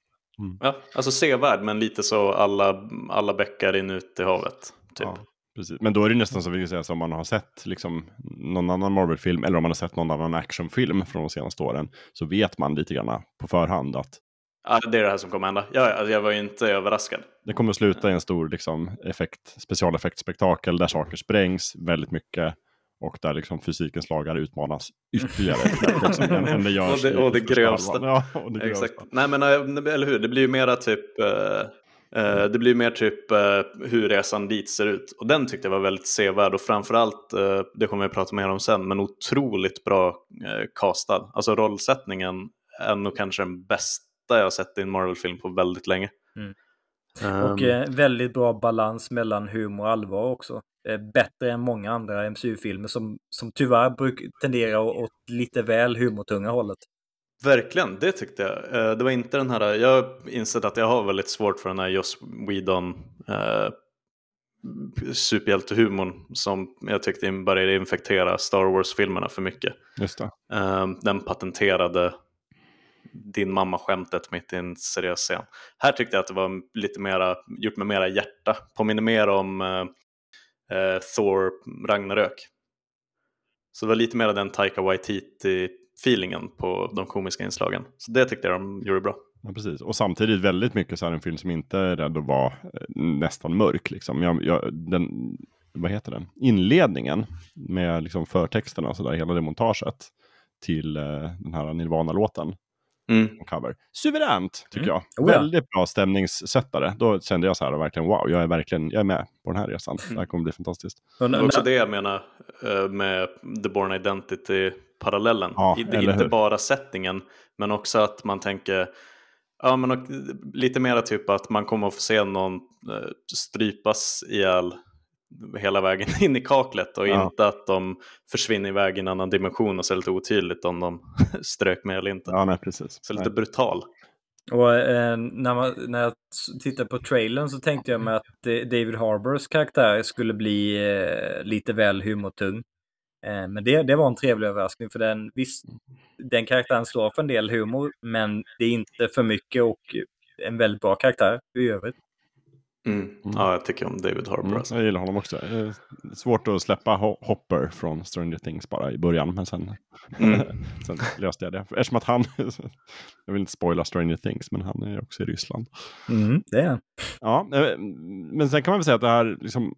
Ja, alltså sevärd men lite så alla, alla bäckar in ut i havet. Typ. Ja, Precis. Men då är det nästan som, vi säga, som man har sett liksom, någon annan Marvel-film eller om man har sett någon annan actionfilm från de senaste åren så vet man lite grann på förhand att Ja, det är det här som kommer hända. Jag, alltså, jag var ju inte överraskad. det kommer att sluta i en stor liksom, effekt, specialeffektspektakel där saker sprängs väldigt mycket och där liksom fysikens lagar utmanas ytterligare. liksom, än, än det görs Och det- och det grövsta. Ja, och det grövsta. Exakt. Nej men eh, eller hur, det blir ju mera typ eh, det blir mer typ eh, hur resan dit ser ut. Och den tyckte jag var väldigt sevärd och framförallt, eh, det kommer vi prata mer om sen, men otroligt bra castad. Alltså rollsättningen är nog kanske den bästa jag har sett i en Marvel-film på väldigt länge. Mm. Ehm, Och eh, väldigt bra balans mellan humor och allvar också. Eh, bättre än många andra MCU-filmer som, som tyvärr bruk, tenderar åt lite väl humortunga hållet. Verkligen, det tyckte jag. Eh, Det var inte den här, jag har insett att jag har väldigt svårt för den här Joss Whedon eh, superhjältehumorn som jag tyckte började infektera Star Wars-filmerna för mycket. Just det. Eh, den patenterade din mamma-skämtet mitt i en seriös scen. Här tyckte jag att det var lite mera, gjort med mera hjärta, påminner mer om eh, eh, Thor Ragnarök. Så det var lite mer den Taika Waititi-feelingen på de komiska inslagen. Så det tyckte jag de gjorde bra. Ja, precis. Och samtidigt väldigt mycket så här en film som inte är rädd att vara eh, nästan mörk. Liksom. Jag, jag, den, vad heter den? Inledningen med liksom förtexterna, så där, hela det montaget till eh, den här Nirvana-låten. Mm. cover. Suveränt, tycker Mm. jag. Oh ja. Väldigt bra stämningssättare. Då kände jag så här, verkligen wow, jag är verkligen jag är med på den här resan. Mm. Det här kommer bli fantastiskt. Och Det var också det jag menar eh, med The Born Identity-parallellen. Ja, inte hur? bara settingen, men också att man tänker Ja, men och, lite mera typ att man kommer att få se någon eh, strypas ihjäl hela vägen in i kaklet och Ja. inte att de försvinner iväg i en annan dimension och så är det lite otydligt om de strök med eller inte. Ja, nej, precis. Så lite Nej. brutal. Och eh, när, man, när jag tittade på trailern så tänkte jag mig att eh, David Harbors karaktär skulle bli eh, lite väl humortung. Eh, men det, det var en trevlig överraskning för den, visst, den karaktären står för en del humor, men det är inte för mycket och en väldigt bra karaktär i övrigt. Mm. Ja, jag tycker om David Harbour. Mm, Alltså. jag gillar honom också. Eh, Svårt att släppa Ho- Hopper från Stranger Things bara i början, men sen, Mm. sen löste jag det. Eftersom att han, jag vill inte spoila Stranger Things, men han är också i Ryssland. det är. Ja, eh, men sen kan man väl säga att det här, liksom,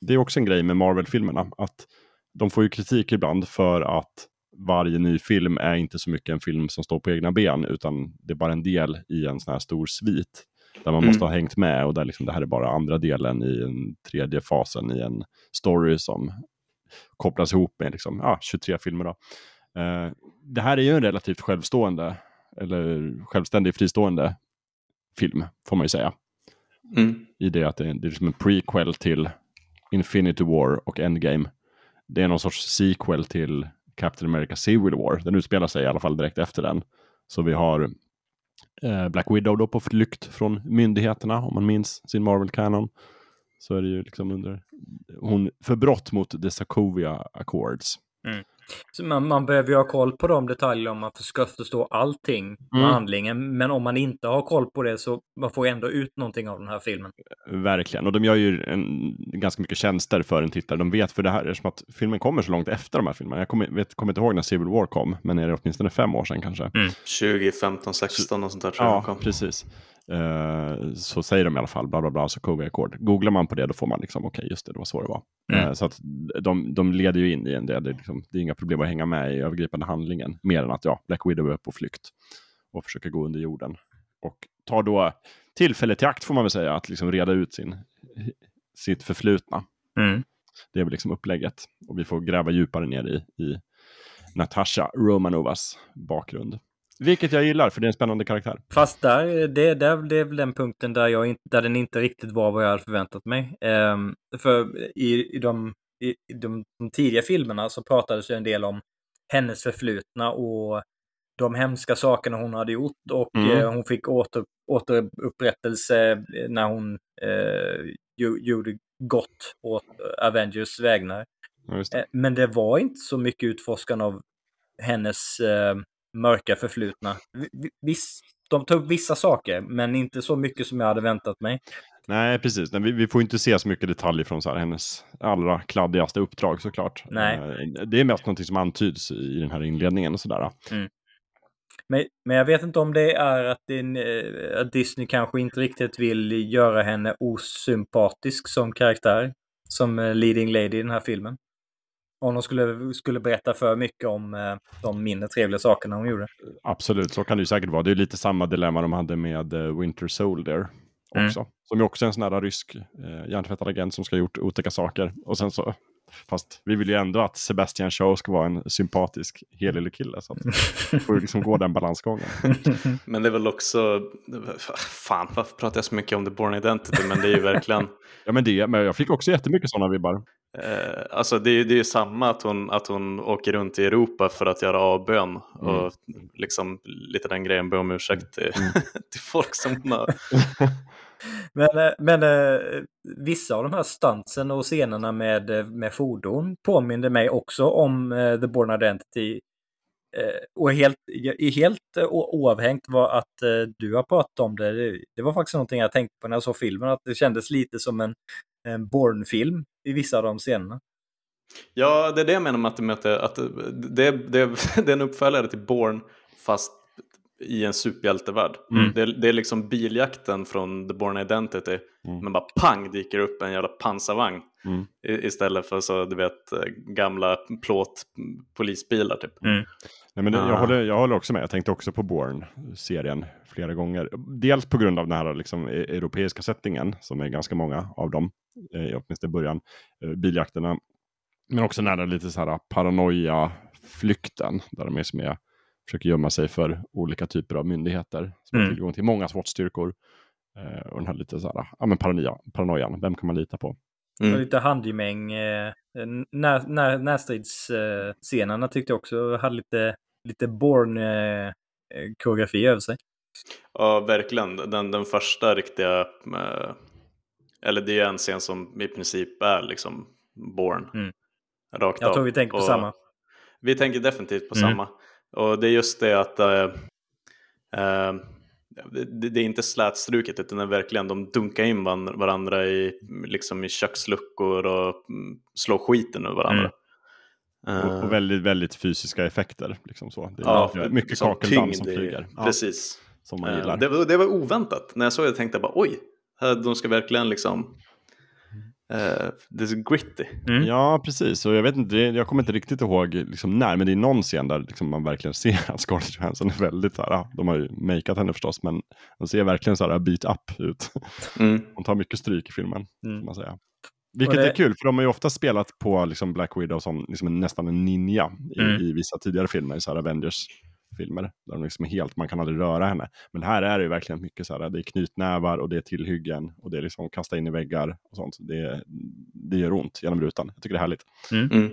det är också en grej med Marvel-filmerna, att de får ju kritik ibland för att varje ny film är inte så mycket en film som står på egna ben, utan det är bara en del i en sån här stor svit. Där man Mm. måste ha hängt med och där liksom det här är bara andra delen i en tredje fasen i en story som kopplas ihop med liksom, ja, 23 filmer. Då. Eh, det här är ju en relativt självstående, eller självständig fristående film, får man ju säga Mm. i det att det är, det är liksom en prequel till Infinity War och Endgame. Det är någon sorts sequel till Captain America Civil War. Den utspelar sig i alla fall direkt efter den. Så vi har Eh, Black Widow då på flykt från myndigheterna, om man minns sin Marvel Canon. Så är det ju liksom under hon för brott mot the Sokovia Accords. Mm. Så man, man behöver ju ha koll på de detaljerna om man ska förstå allting med Mm. handlingen. Men om man inte har koll på det så man får ändå ut någonting av den här filmen. Verkligen, och de gör ju en, ganska mycket tjänster för en tittare. De vet för det här, eftersom att filmen kommer så långt efter de här filmerna. Jag kommer, vet, kommer inte ihåg när Civil War kom, men är det åtminstone fem år sedan kanske? 2015, 16 och sånt där tror jag Ja, de kom. precis. Eh, så säger de i alla fall, bla bla bla, så Covey Accord. Googlar man på det då får man liksom, okej, just det, det var så det var. Mm. Eh, så att de, de leder ju in i en del, det är, liksom, det är inga problem att hänga med i övergripande handlingen, mer än att ja, Black Widow är på flykt och försöker gå under jorden. Och tar då tillfället till akt får man väl säga, att liksom reda ut sin, sitt förflutna. Mm. Det är väl liksom upplägget. Och vi får gräva djupare ner i, i Natasha Romanovas bakgrund. Vilket jag gillar, för det är en spännande karaktär. Fast där, det, där, det är väl den punkten där, jag där den inte riktigt var vad jag hade förväntat mig. Ehm, för i, i, de, i, i de, de tidiga filmerna så pratades ju en del om hennes förflutna och de hemska sakerna hon hade gjort och Mm. eh, hon fick åter, återupprättelse när hon eh, gjorde gott åt Avengers vägnar. Det. Eh, Men det var inte så mycket utforskande av hennes eh, mörka förflutna. Vi- vi- Viss, de tog upp vissa saker, men inte så mycket som jag hade väntat mig. Nej, precis. Nej, vi, vi får inte se så mycket detaljer från så här, hennes allra kladdigaste uppdrag såklart. Nej. Eh, Det är mest någonting som antyds i den här inledningen och sådär. Men, men jag vet inte om det är att, en, eh, att Disney kanske inte riktigt vill göra henne osympatisk som karaktär. Som eh, leading lady i den här filmen. Om de skulle, skulle berätta för mycket om eh, de mindre trevliga sakerna hon gjorde. Absolut, så kan det ju säkert vara. Det är lite samma dilemma de hade med eh, Winter Soldier Mm. också. Som ju också är en sån här rysk eh, hjärntvättad agent som ska ha gjort otäcka saker. Och sen så, fast vi vill ju ändå att Sebastian Shaw ska vara en sympatisk helylle kille. Så att får ju liksom gå den balansgången. Men det är väl också, fan varför pratar jag så mycket om The Born Identity, men det är ju verkligen, Ja men det, men jag fick också jättemycket sådana vibbar. eh, alltså det är ju det är ju samma att hon, att hon åker runt i Europa för att göra avbön och liksom lite den grejen, be om ursäkt till, till folk som hon har men, eh, men eh, vissa av de här stuntsen och scenerna med, eh, med fordon påminner mig också om The Born Identity. Och helt, helt oavhängt var att du har pratat om det. det. Var faktiskt någonting jag tänkte på när jag såg filmen, att det kändes lite som en, en Born-film i vissa av de scenerna. Ja, det är det jag menar med att, det möter, att det, det, det är en uppföljare till Born fast i en superhjältevärld. Mm. Det, det är liksom biljakten från The Born Identity Mm. men bara pang dyker upp en jävla pansarvagn Mm. i, istället för så du vet eh, gamla plåt polisbilar typ. Nej, men det, jag, Ah. håller, jag håller också med. Jag tänkte också på Bourne-serien flera gånger. Dels på grund av den här liksom, e- europeiska settingen, som är ganska många av dem, eh, åtminstone i början, eh, biljakterna. Men också nära lite så här paranoia-flykten, där de är som är, försöker gömma sig för olika typer av myndigheter. Som har Mm. tillgång till många SWAT-styrkor. Eh, och den här lite så här, ja men paranoia, paranoian, vem kan man lita på? Och Mm. lite handgemäng. Eh, när, när, närstridsscenerna tyckte jag också hade lite, lite Bourne-koreografi över sig. Ja, verkligen. Den, den första riktiga, eh, eller det är en scen som i princip är liksom Born. Mm. Rakt Jag av. tror vi tänker på Och samma. Vi tänker definitivt på Mm. samma. Och det är just det att eh, eh, det, det är inte slätstruket utan det är verkligen de dunkar in varandra i, liksom i köksluckor och mm, slår skiten ur varandra. Eh, Och, och väldigt, väldigt fysiska effekter. Liksom så. Det är ja, mycket, mycket som kakeldamm som flyger. Ja, Precis. som man Eh, gillar. Det, var- det var oväntat. När jag såg det tänkte jag bara oj, de ska verkligen liksom eh, det är så gritty. Mm. Ja, precis. Och jag, vet inte, jag kommer inte riktigt ihåg liksom när, men det är någon scen där liksom man verkligen ser att Scarlett Johansson är väldigt så här, ja, de har ju makeat henne förstås, men hon ser verkligen så här beat up ut. Mm. Hon tar mycket stryk i filmen, Mm. man säga. Vilket det- är kul, för de har ju ofta spelat på liksom Black Widow som liksom nästan en ninja i, Mm. i vissa tidigare filmer, i så här Avengers-filmer. Där de liksom är helt, man kan aldrig röra henne. Men här är det ju verkligen mycket så här, det är knytnävar och det är tillhyggen och det är liksom kasta in i väggar och sånt. Det, det gör ont genom rutan. Jag tycker det är härligt. Mm.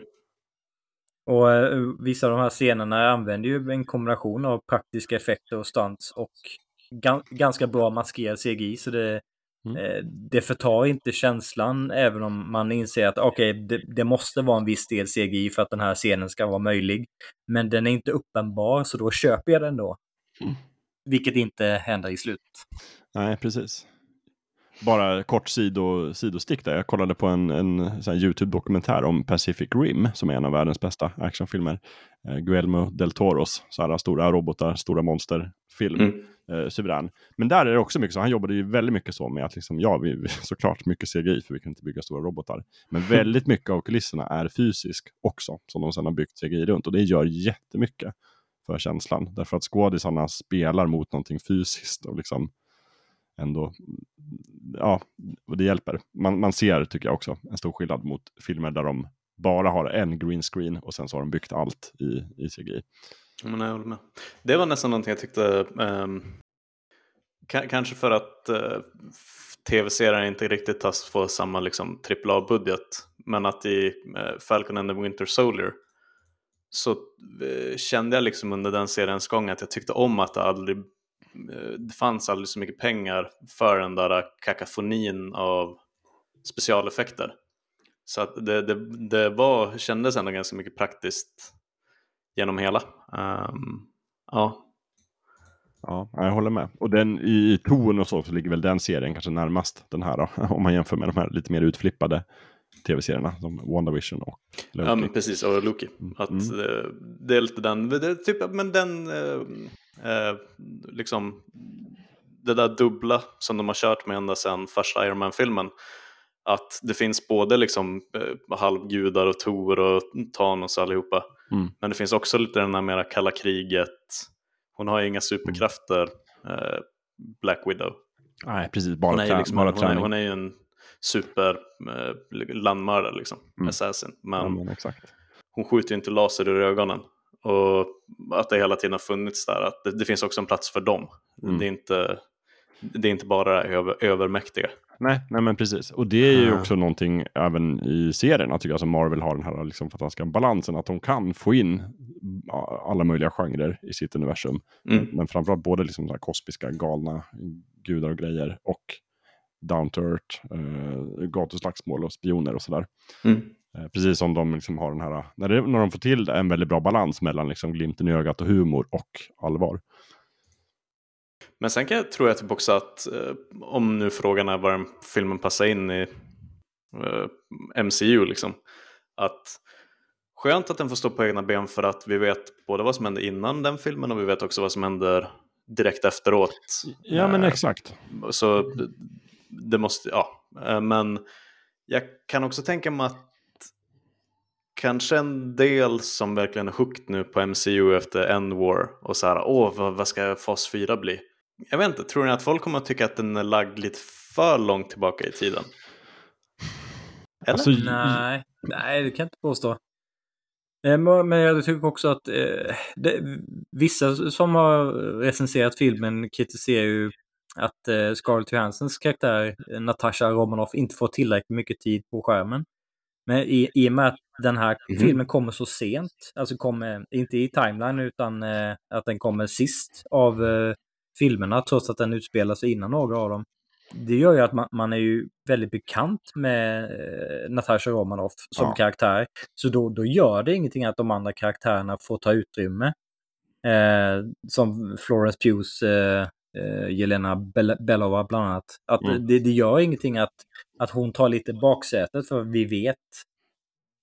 Och eh, vissa av de här scenerna använder ju en kombination av praktiska effekter och stunts och gan- ganska bra maskerad CGI. Så det, Mm. eh, det förtar inte känslan även om man inser att okej, det, det måste vara en viss del CGI för att den här scenen ska vara möjlig. Men den är inte uppenbar så då köper jag den då. Mm. Vilket inte händer i slutet. Nej, precis. Bara kort sido, sidostick där. Jag kollade på en, en YouTube-dokumentär om Pacific Rim, som är en av världens bästa actionfilmer. Eh, Guillermo del Toros, så här stora robotar, stora monsterfilm. Mm. Eh, suverän. Men där är det också mycket så, han jobbade ju väldigt mycket så med att liksom, ja, vi, vi- såklart mycket CGI för vi kan inte bygga stora robotar. Men väldigt mycket av kulisserna är fysisk också, som de sedan har byggt CGI runt. Och det gör jättemycket för känslan. Därför att skådisarna spelar mot någonting fysiskt och liksom ändå, ja, och det hjälper. Man, man ser, tycker jag också, en stor skillnad mot filmer där de bara har en green screen och sen så har de byggt allt i, i CGI. Ja, Men jag håller med. Det var nästan någonting jag tyckte, um, kanske för att eh, uh, tv-serien inte riktigt tas fått samma liksom, AAA-budget, men att i uh, Falcon and the Winter Soldier så uh, kände jag liksom under den seriens gång att jag tyckte om att det aldrig Eh, det fanns aldrig så mycket pengar för den där kakafonin av specialeffekter. Så att det, det, det var, kändes ändå ganska mycket praktiskt genom hela. Um, ja. Ja, jag håller med. Och den, i, i ton och så, så ligger väl den serien kanske närmast den här då, om man jämför med de här lite mer utflippade tv-serierna som WandaVision och Loki. Ja, men precis, och Loki. Att Mm. eh, det är lite den, det typ, men den, eh, eh, liksom, det där dubbla som de har kört med ända sedan första Iron Man-filmen. Att det finns både liksom eh, halvgudar och Tor och Thanos allihopa. Mm. Men det finns också lite den här mera kalla kriget. Hon har ju inga superkrafter, eh, Black Widow. Nej, precis. Bara, Hon är, liksom, bara hon, är, hon är ju en super eh, liksom. Mm. Assassin. Men ja, men exakt. hon skjuter ju inte laser ur ögonen. Och att det hela tiden har funnits där, att det, det finns också en plats för dem. Mm. Det, är inte, det är inte bara över, övermäktiga. Nej, nej, men precis. Och det är ju Ah. också någonting även i serierna, tycker jag, som Marvel har den här liksom, fantastiska balansen, att de kan få in alla möjliga genrer i sitt universum. Mm. Men framförallt både liksom så här kosmiska, galna gudar och grejer och down to earth, eh, gatuslagsmål och spioner och sådär. Mm. Eh, precis som de liksom har den här, när, det, när de får till en väldigt bra balans mellan liksom glimten i ögat och humor och allvar. Men sen kan jag, tror jag typ också att eh, om nu frågan är var den filmen passar in i eh, MCU liksom. Att skönt att den får stå på egna ben för att vi vet både vad som hände innan den filmen och vi vet också vad som händer direkt efteråt. Ja, men Eh, exakt. Så det- måste, ja. Eh, Men jag kan också tänka mig att kanske en del som verkligen är hooked nu på MCU efter End War och så här, åh, vad, vad ska fas 4 bli? Jag vet inte, tror ni att folk kommer att tycka att den är lagd lite för långt tillbaka i tiden? Eller? Alltså, Nej, nej, det kan jag inte påstå. Eh, Men men jag tycker också att eh, det, vissa som har recenserat filmen kritiserar ju att eh, Scarlett Johanssons karaktär eh, Natasha Romanoff inte får tillräckligt mycket tid på skärmen. Men i, i och med att den här Mhm. filmen kommer så sent, alltså kommer inte i timeline utan eh, att den kommer sist av eh, filmerna trots att den utspelar sig innan några av dem. Det gör ju att man, man är ju väldigt bekant med eh, Natasha Romanoff som Ja. karaktär. Så då, då gör det ingenting att de andra karaktärerna får ta utrymme. Eh, som Florence Pughs eh, eh, Jelena Bel- Belova bland annat. Att Mm. det, det gör ingenting att, att hon tar lite baksätet för vi vet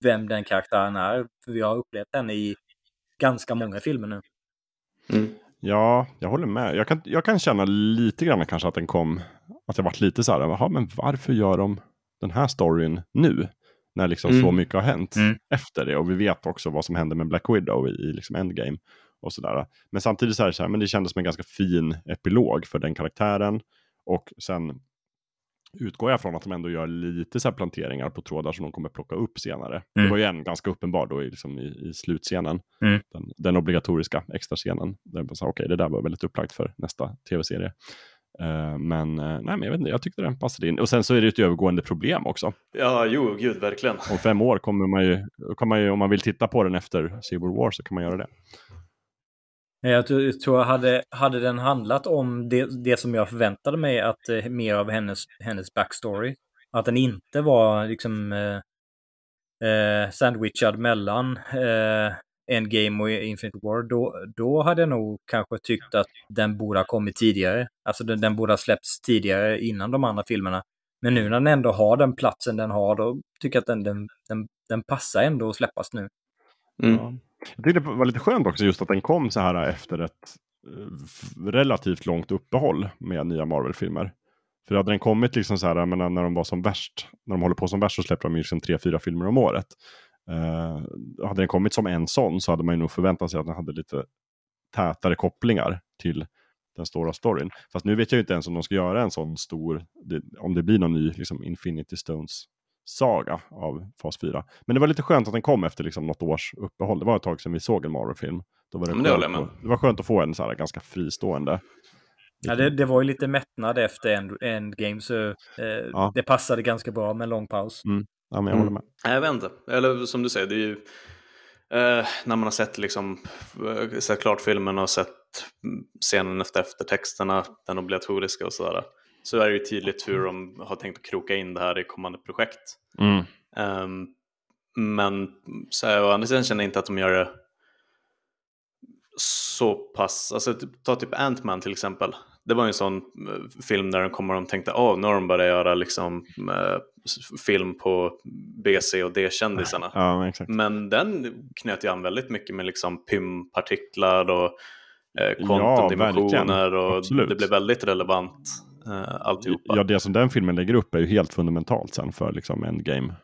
vem den karaktären är. För vi har upplevt henne i ganska många filmer nu. Mm. Ja, jag håller med. Jag kan, jag kan känna lite grann kanske att den kom, att jag varit lite så här, jaha, men varför gör de den här storyn nu? När liksom så Mm. mycket har hänt Mm. efter det. Och vi vet också vad som hände med Black Widow i, i liksom Endgame. Och sådär. Men samtidigt så är det så här, men det kändes som en ganska fin epilog för den karaktären. Och sen utgår jag från att de ändå gör lite så här planteringar på trådar som de kommer plocka upp senare. Det Mm. var ju en ganska uppenbar då i, liksom i, i slutscenen. Mm. Den, den obligatoriska extra scenen. Där man sa, okej, det där var väldigt upplagt för nästa tv-serie. Eh, men, eh, nej, men jag vet inte, jag tyckte den passade in. Och sen så är det ett övergående problem också. Ja, jo, gud, verkligen. Om fem år kommer man ju, kan man ju, om man vill titta på den efter Civil War så kan man göra det. Jag tror, jag hade, hade den handlat om det, det som jag förväntade mig, att eh, mer av hennes, hennes backstory. Att den inte var liksom eh, eh, sandwichad mellan eh, Endgame och Infinite War, då, då hade jag nog kanske tyckt att den borde ha kommit tidigare. Alltså den, den borde ha släppts tidigare innan de andra filmerna. Men nu när den ändå har den platsen den har, då tycker jag att den, den, den, den passar ändå att släppas nu. Mm. Jag tyckte det var lite skönt också just att den kom så här efter ett eh, relativt långt uppehåll med nya Marvel-filmer. För hade den kommit liksom så här, jag menar, när de var som värst, när de håller på som värst så släpper de ju liksom tre, fyra filmer om året. Uh, hade den kommit som en sån så hade man ju nog förväntat sig att den hade lite tätare kopplingar till den stora storyn. Fast nu vet jag ju inte ens om de ska göra en sån stor, det, om det blir någon ny liksom Infinity Stones saga av fas 4. Men det var lite skönt att den kom efter liksom något års uppehåll. Det var ett tag sedan vi såg en Marvel-film. Då var det, Men det skönt med. att- det var skönt att få en så här ganska fristående. Ja, det, det var ju lite mättnad efter end, Endgame, så eh, Ja. det passade ganska bra med en lång paus. Ja, men jag Mm. håller med. Nej, Jag vet inte. Eller som du säger, det är ju eh, när man har sett, liksom, eh, sett klart filmen och sett mm, scenen efter eftertexterna, den obligatoriska och sådär. Så är det ju tydligt hur de har tänkt att kroka in det här i kommande projekt. Mm. Ehm, men så här, å andra sidan känner jag inte att de gör det så pass, alltså typ- ta typ Ant-Man till exempel. Det var en sån eh, film där de kommer och tänkte, åh, oh, nu har de börjat göra liksom eh, film på B, C och D-kändisarna. Ja, exakt. Men den knöt ju an väldigt mycket med liksom PYM-partiklar och eh, Ja, kvantumdimensioner verkligen. och Absolut. det blev väldigt relevant eh, alltihopa. Ja, det som den filmen lägger upp är ju helt fundamentalt sen för liksom Endgame.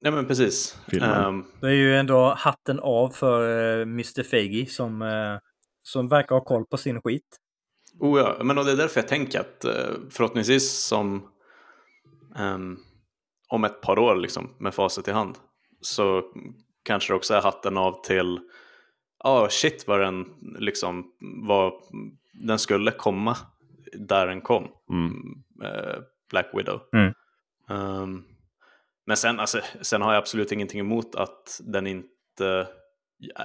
Ja men precis. Filmen. Ehm, Det är ju ändå hatten av för eh, Mr. Feige som, eh, som verkar ha koll på sin skit. Oh ja, men och det är därför jag tänker att eh, förhoppningsvis som ehm, om ett par år liksom, med facit i hand så kanske det också är hatten av till ja shit vad den liksom vad den skulle komma där den kom. Mm. eh, Black Widow. Mm. Ehm, men sen, alltså, sen har jag absolut ingenting emot att den inte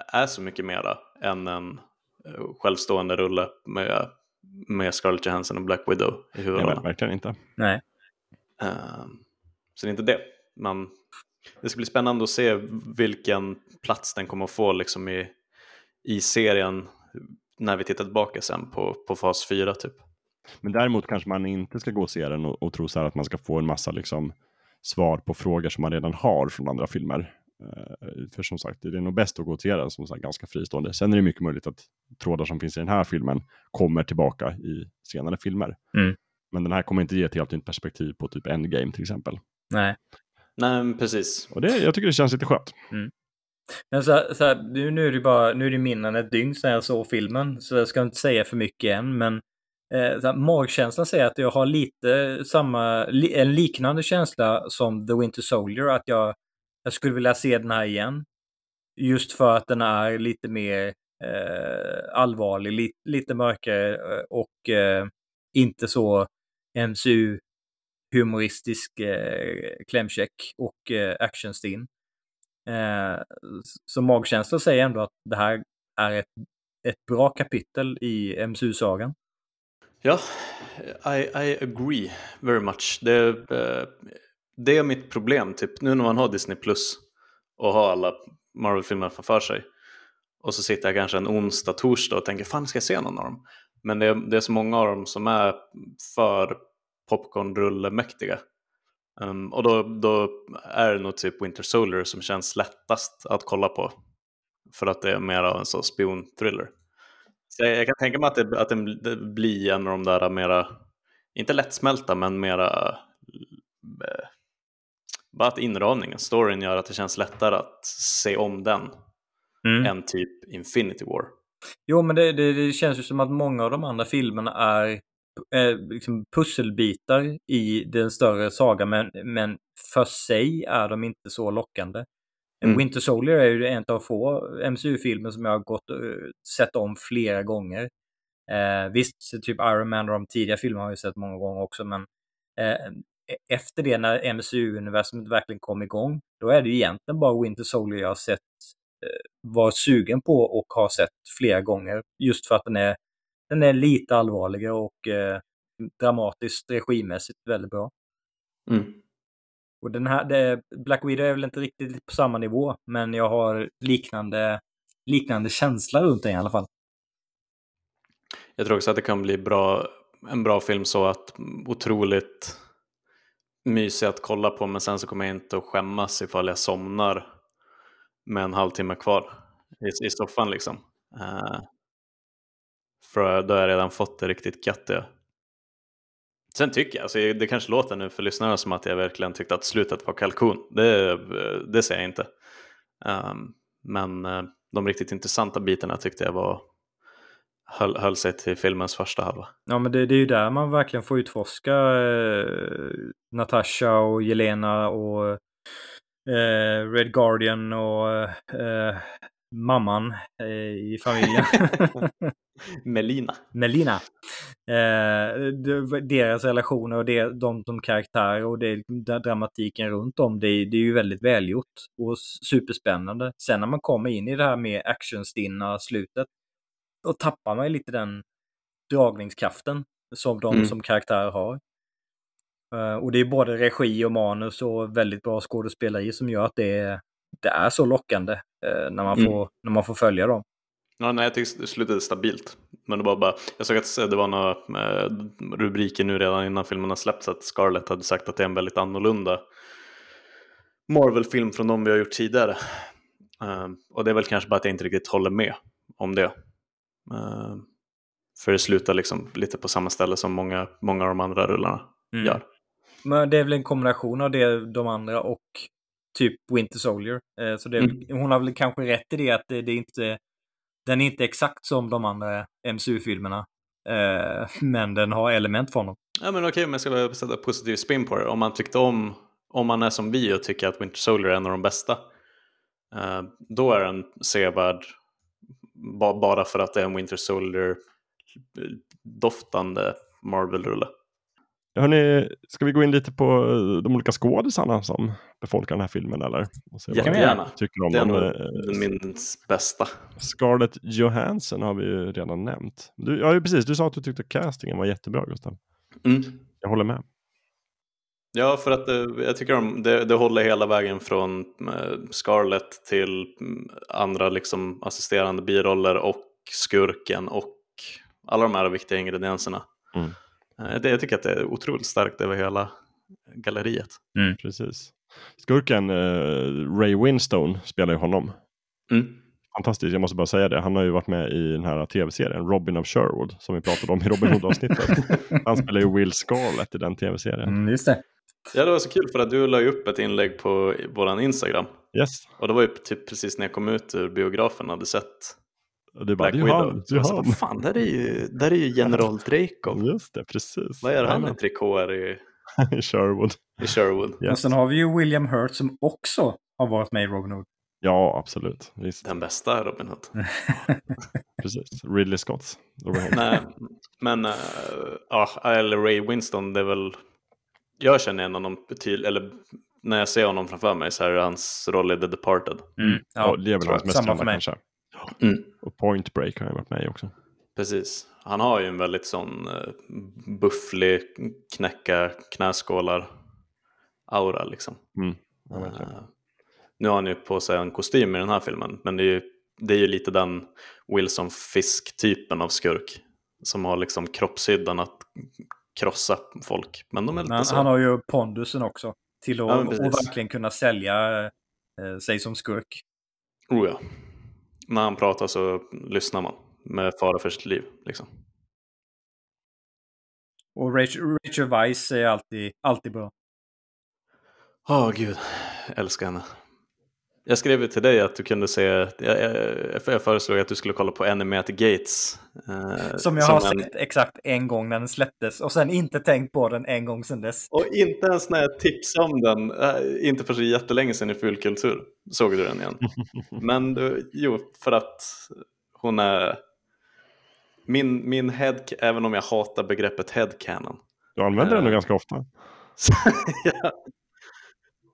är så mycket mera än en eh, självstående rulle med, med Scarlett Johansson och Black Widow i huvudrollen. verkligen inte. Nej. Ehm, så det är inte det. Men det ska bli spännande att se vilken plats den kommer att få liksom i, i serien när vi tittar tillbaka sen på, på fas 4 typ. Men däremot kanske man inte ska gå och se den och, och tro så här att man ska få en massa liksom, svar på frågor som man redan har från andra filmer. Eh, för som sagt, det är nog bäst att gå och se den som så här, ganska fristående. Sen är det mycket möjligt att trådar som finns i den här filmen kommer tillbaka i senare filmer. Mm. Men den här kommer inte ge ett helt nytt perspektiv på typ Endgame till exempel. Nej. Nej, precis. Och det, jag tycker det känns lite skönt. Men så här, så här, nu, nu är det bara nu är det mindre än ett dygn sedan jag såg filmen, så jag ska inte säga för mycket än, men eh, magkänslan säger att jag har lite samma, li, en liknande känsla som The Winter Soldier, att jag, jag skulle vilja se den här igen. Just för att den är lite mer eh, allvarlig, li, lite mörkare eh, och eh, inte så MCU humoristisk eh, klämcheck och eh, actionstin. Eh, så magkänslan säger ändå att det här är ett, ett bra kapitel i MCU-sagan. Ja, I, I agree very much. Det, eh, det är mitt problem, typ nu när man har Disney Plus och har alla Marvel-filmer framför sig och så sitter jag kanske en onsdag, torsdag och tänker fan ska jag se någon av dem? Men det är, det är så många av dem som är för popcornrulle-mäktiga. Um, och då, då är det nog typ Winter Soldier som känns lättast att kolla på. För att det är mer av en sån spion-thriller. Jag, kan tänka mig att det, att det, det blir en av de där mera, inte lättsmälta men mera eh, bara att inramningen, storyn gör att det känns lättare att se om den Mm. än typ Infinity War. Jo, men det, det, det känns ju som att många av de andra filmerna är eh, liksom pusselbitar i den större sagan, men, men för sig är de inte så lockande. Mm. Winter Soldier är ju en av få MCU-filmer som jag har gått eh, sett om flera gånger. Eh, visst, typ Iron Man och de tidiga filmerna har jag sett många gånger också, men eh, efter det när MCU-universumet verkligen kom igång, då är det ju egentligen bara Winter Soldier jag har sett, eh, var sugen på och har sett flera gånger. Just för att den är, den är lite allvarligare och eh, dramatiskt, regimässigt väldigt bra. Mm. Och den här, det, Black Widow är väl inte riktigt på samma nivå, men jag har liknande, liknande känsla runt den i alla fall. Jag tror också att det kan bli bra, en bra film så att otroligt mysig att kolla på men sen så kommer jag inte att skämmas ifall jag somnar med en halvtimme kvar i, i soffan liksom. Uh, för då har jag redan fått det riktigt gött, det. Sen tycker jag, alltså det kanske låter nu för lyssnarna som att jag verkligen tyckte att slutet var kalkon. Det, det säger jag inte. Um, men eh, de riktigt intressanta bitarna tyckte jag var höll, höll sig till filmens första halva. Ja, men det, det är ju där man verkligen får utforska eh, Natasha och Jelena och eh, Red Guardian och eh, mamman eh, i familjen. Melina. Melina. Eh, de- deras relationer och det, de, de karaktärer och det, den dramatiken runt om, det, är- det är ju väldigt välgjort och superspännande. Sen när man kommer in i det här med actionstinna slutet, då tappar man lite den dragningskraften som de Mm. som karaktär har. Eh, och det är både regi och manus och väldigt bra skådespeleri som gör att det, är- det är så lockande eh, när, man Mm. får, när man får följa dem. Ja, nej, jag tyckte det slutade stabilt. Men det var bara, jag såg att det var några eh, rubriker nu redan innan filmen har släppts att Scarlett hade sagt att det är en väldigt annorlunda Marvel-film från de vi har gjort tidigare. Uh, och det är väl kanske bara att jag inte riktigt håller med om det. För det slutar liksom lite på samma ställe som många, många av de andra rullarna mm. gör. Men det är väl en kombination av det, de andra och typ Winter Soldier. Uh, så det, mm. hon har väl kanske rätt i det att det, det är inte den är inte exakt som de andra MCU-filmerna. Eh, men den har element från dem. Ja men okej, men jag ska sätta positiv spin på det. Om man tyckte om, om man är som vi och tycker att Winter Soldier är en av de bästa. Eh, då är den sevärd bara för att det är en Winter Soldier doftande Marvel-rulle. Hörrni, ska vi gå in lite på eh, de olika skådisarna som befolkar den här filmen eller? Jättegärna. Tycker om det är nog eh, min bästa. Scarlett Johansson har vi ju redan nämnt. Du, ja, precis. Du sa att du tyckte castingen var jättebra, Gustav. Mm. Jag håller med. Ja, för att det, eh, jag tycker om, det, det håller hela vägen från Scarlett till mm, andra liksom assisterande biroller och skurken och alla de här viktiga ingredienserna. Mm. Eh, det, jag tycker att det är otroligt starkt över hela galleriet. Mm. Precis. Skurken uh, Ray Winstone spelar ju honom. Mm. Fantastiskt, jag måste bara säga det. Han har ju varit med i den här tv-serien Robin of Sherwood som vi pratade om i Robin Hood-avsnittet. Han spelar ju Will Scarlett i den tv-serien. Mm, just det. Ja, det var så kul för att du la upp ett inlägg på vår Instagram. Yes. Och det var ju typ precis när jag kom ut ur biografen och hade sett och du bara, Black Widow. Han, så jag sa, vad fan, där är ju, där är ju General Dracov. Just det, precis. Vad gör han med trikåer i, i Sherwood? I Sherwood. Yes. Och sen har vi ju William Hurt som också har varit med i Robin Hood. Ja, absolut. Visst. Den bästa Robin Hood. precis, Ridley Scotts. Nej, men, uh, ja, eller Ray Winston, det är väl, jag känner igen honom betydligt, eller när jag ser honom framför mig så är det hans roll i The Departed. Mm. Ja, och det är väl hans mest kända kanske. Mm. Och Point Break har jag varit med i också. Precis. Han har ju en väldigt sån uh, bufflig knäcka knäskålar aura liksom. Mm. Uh, nu har han ju på sig en kostym i den här filmen, men det är ju, det är ju lite den Wilson Fisk-typen av skurk som har liksom kroppshyddan att krossa folk. Men de är lite men så... Han har ju pondusen också till att ja, och verkligen kunna sälja eh, sig som skurk. Oh ja när han pratar så lyssnar man med fara för sitt liv. Liksom. Och Rachel, Rachel Weisz är alltid, alltid bra. Åh oh, gud, jag älskar henne. Jag skrev ju till dig att du kunde se, jag, jag, jag föreslog att du skulle kolla på Enemy at Gates. Eh, som jag som har en... sett exakt en gång när den släpptes och sen inte tänkt på den en gång sedan dess. Och inte ens när jag tipsade om den, äh, inte för så jättelänge sedan i Fulkultur, såg du den igen. Men du, jo, för att hon är min, min head, även om jag hatar begreppet headcanon. Du använder äh, den nog ganska ofta. ja,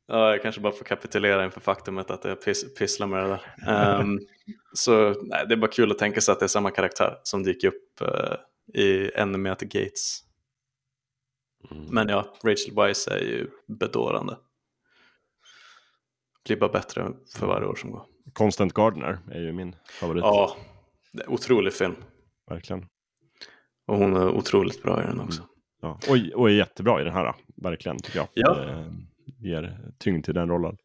Ja, jag kanske bara får kapitulera inför faktumet att jag piss, pysslar med det där. Um, så nej, det är bara kul att tänka sig att det är samma karaktär som dyker upp uh, i Enemy at the Gates. Mm. Men ja, Rachel Weisz är ju bedårande. Blir bara bättre för varje år som går. Constant Gardener är ju min favorit. Ja, det är otrolig film. Verkligen. Och hon är otroligt bra i den också. Mm. Ja. Och, och är jättebra i den här, verkligen tycker jag. Ja. Ehm, ger tyngd till den rollen.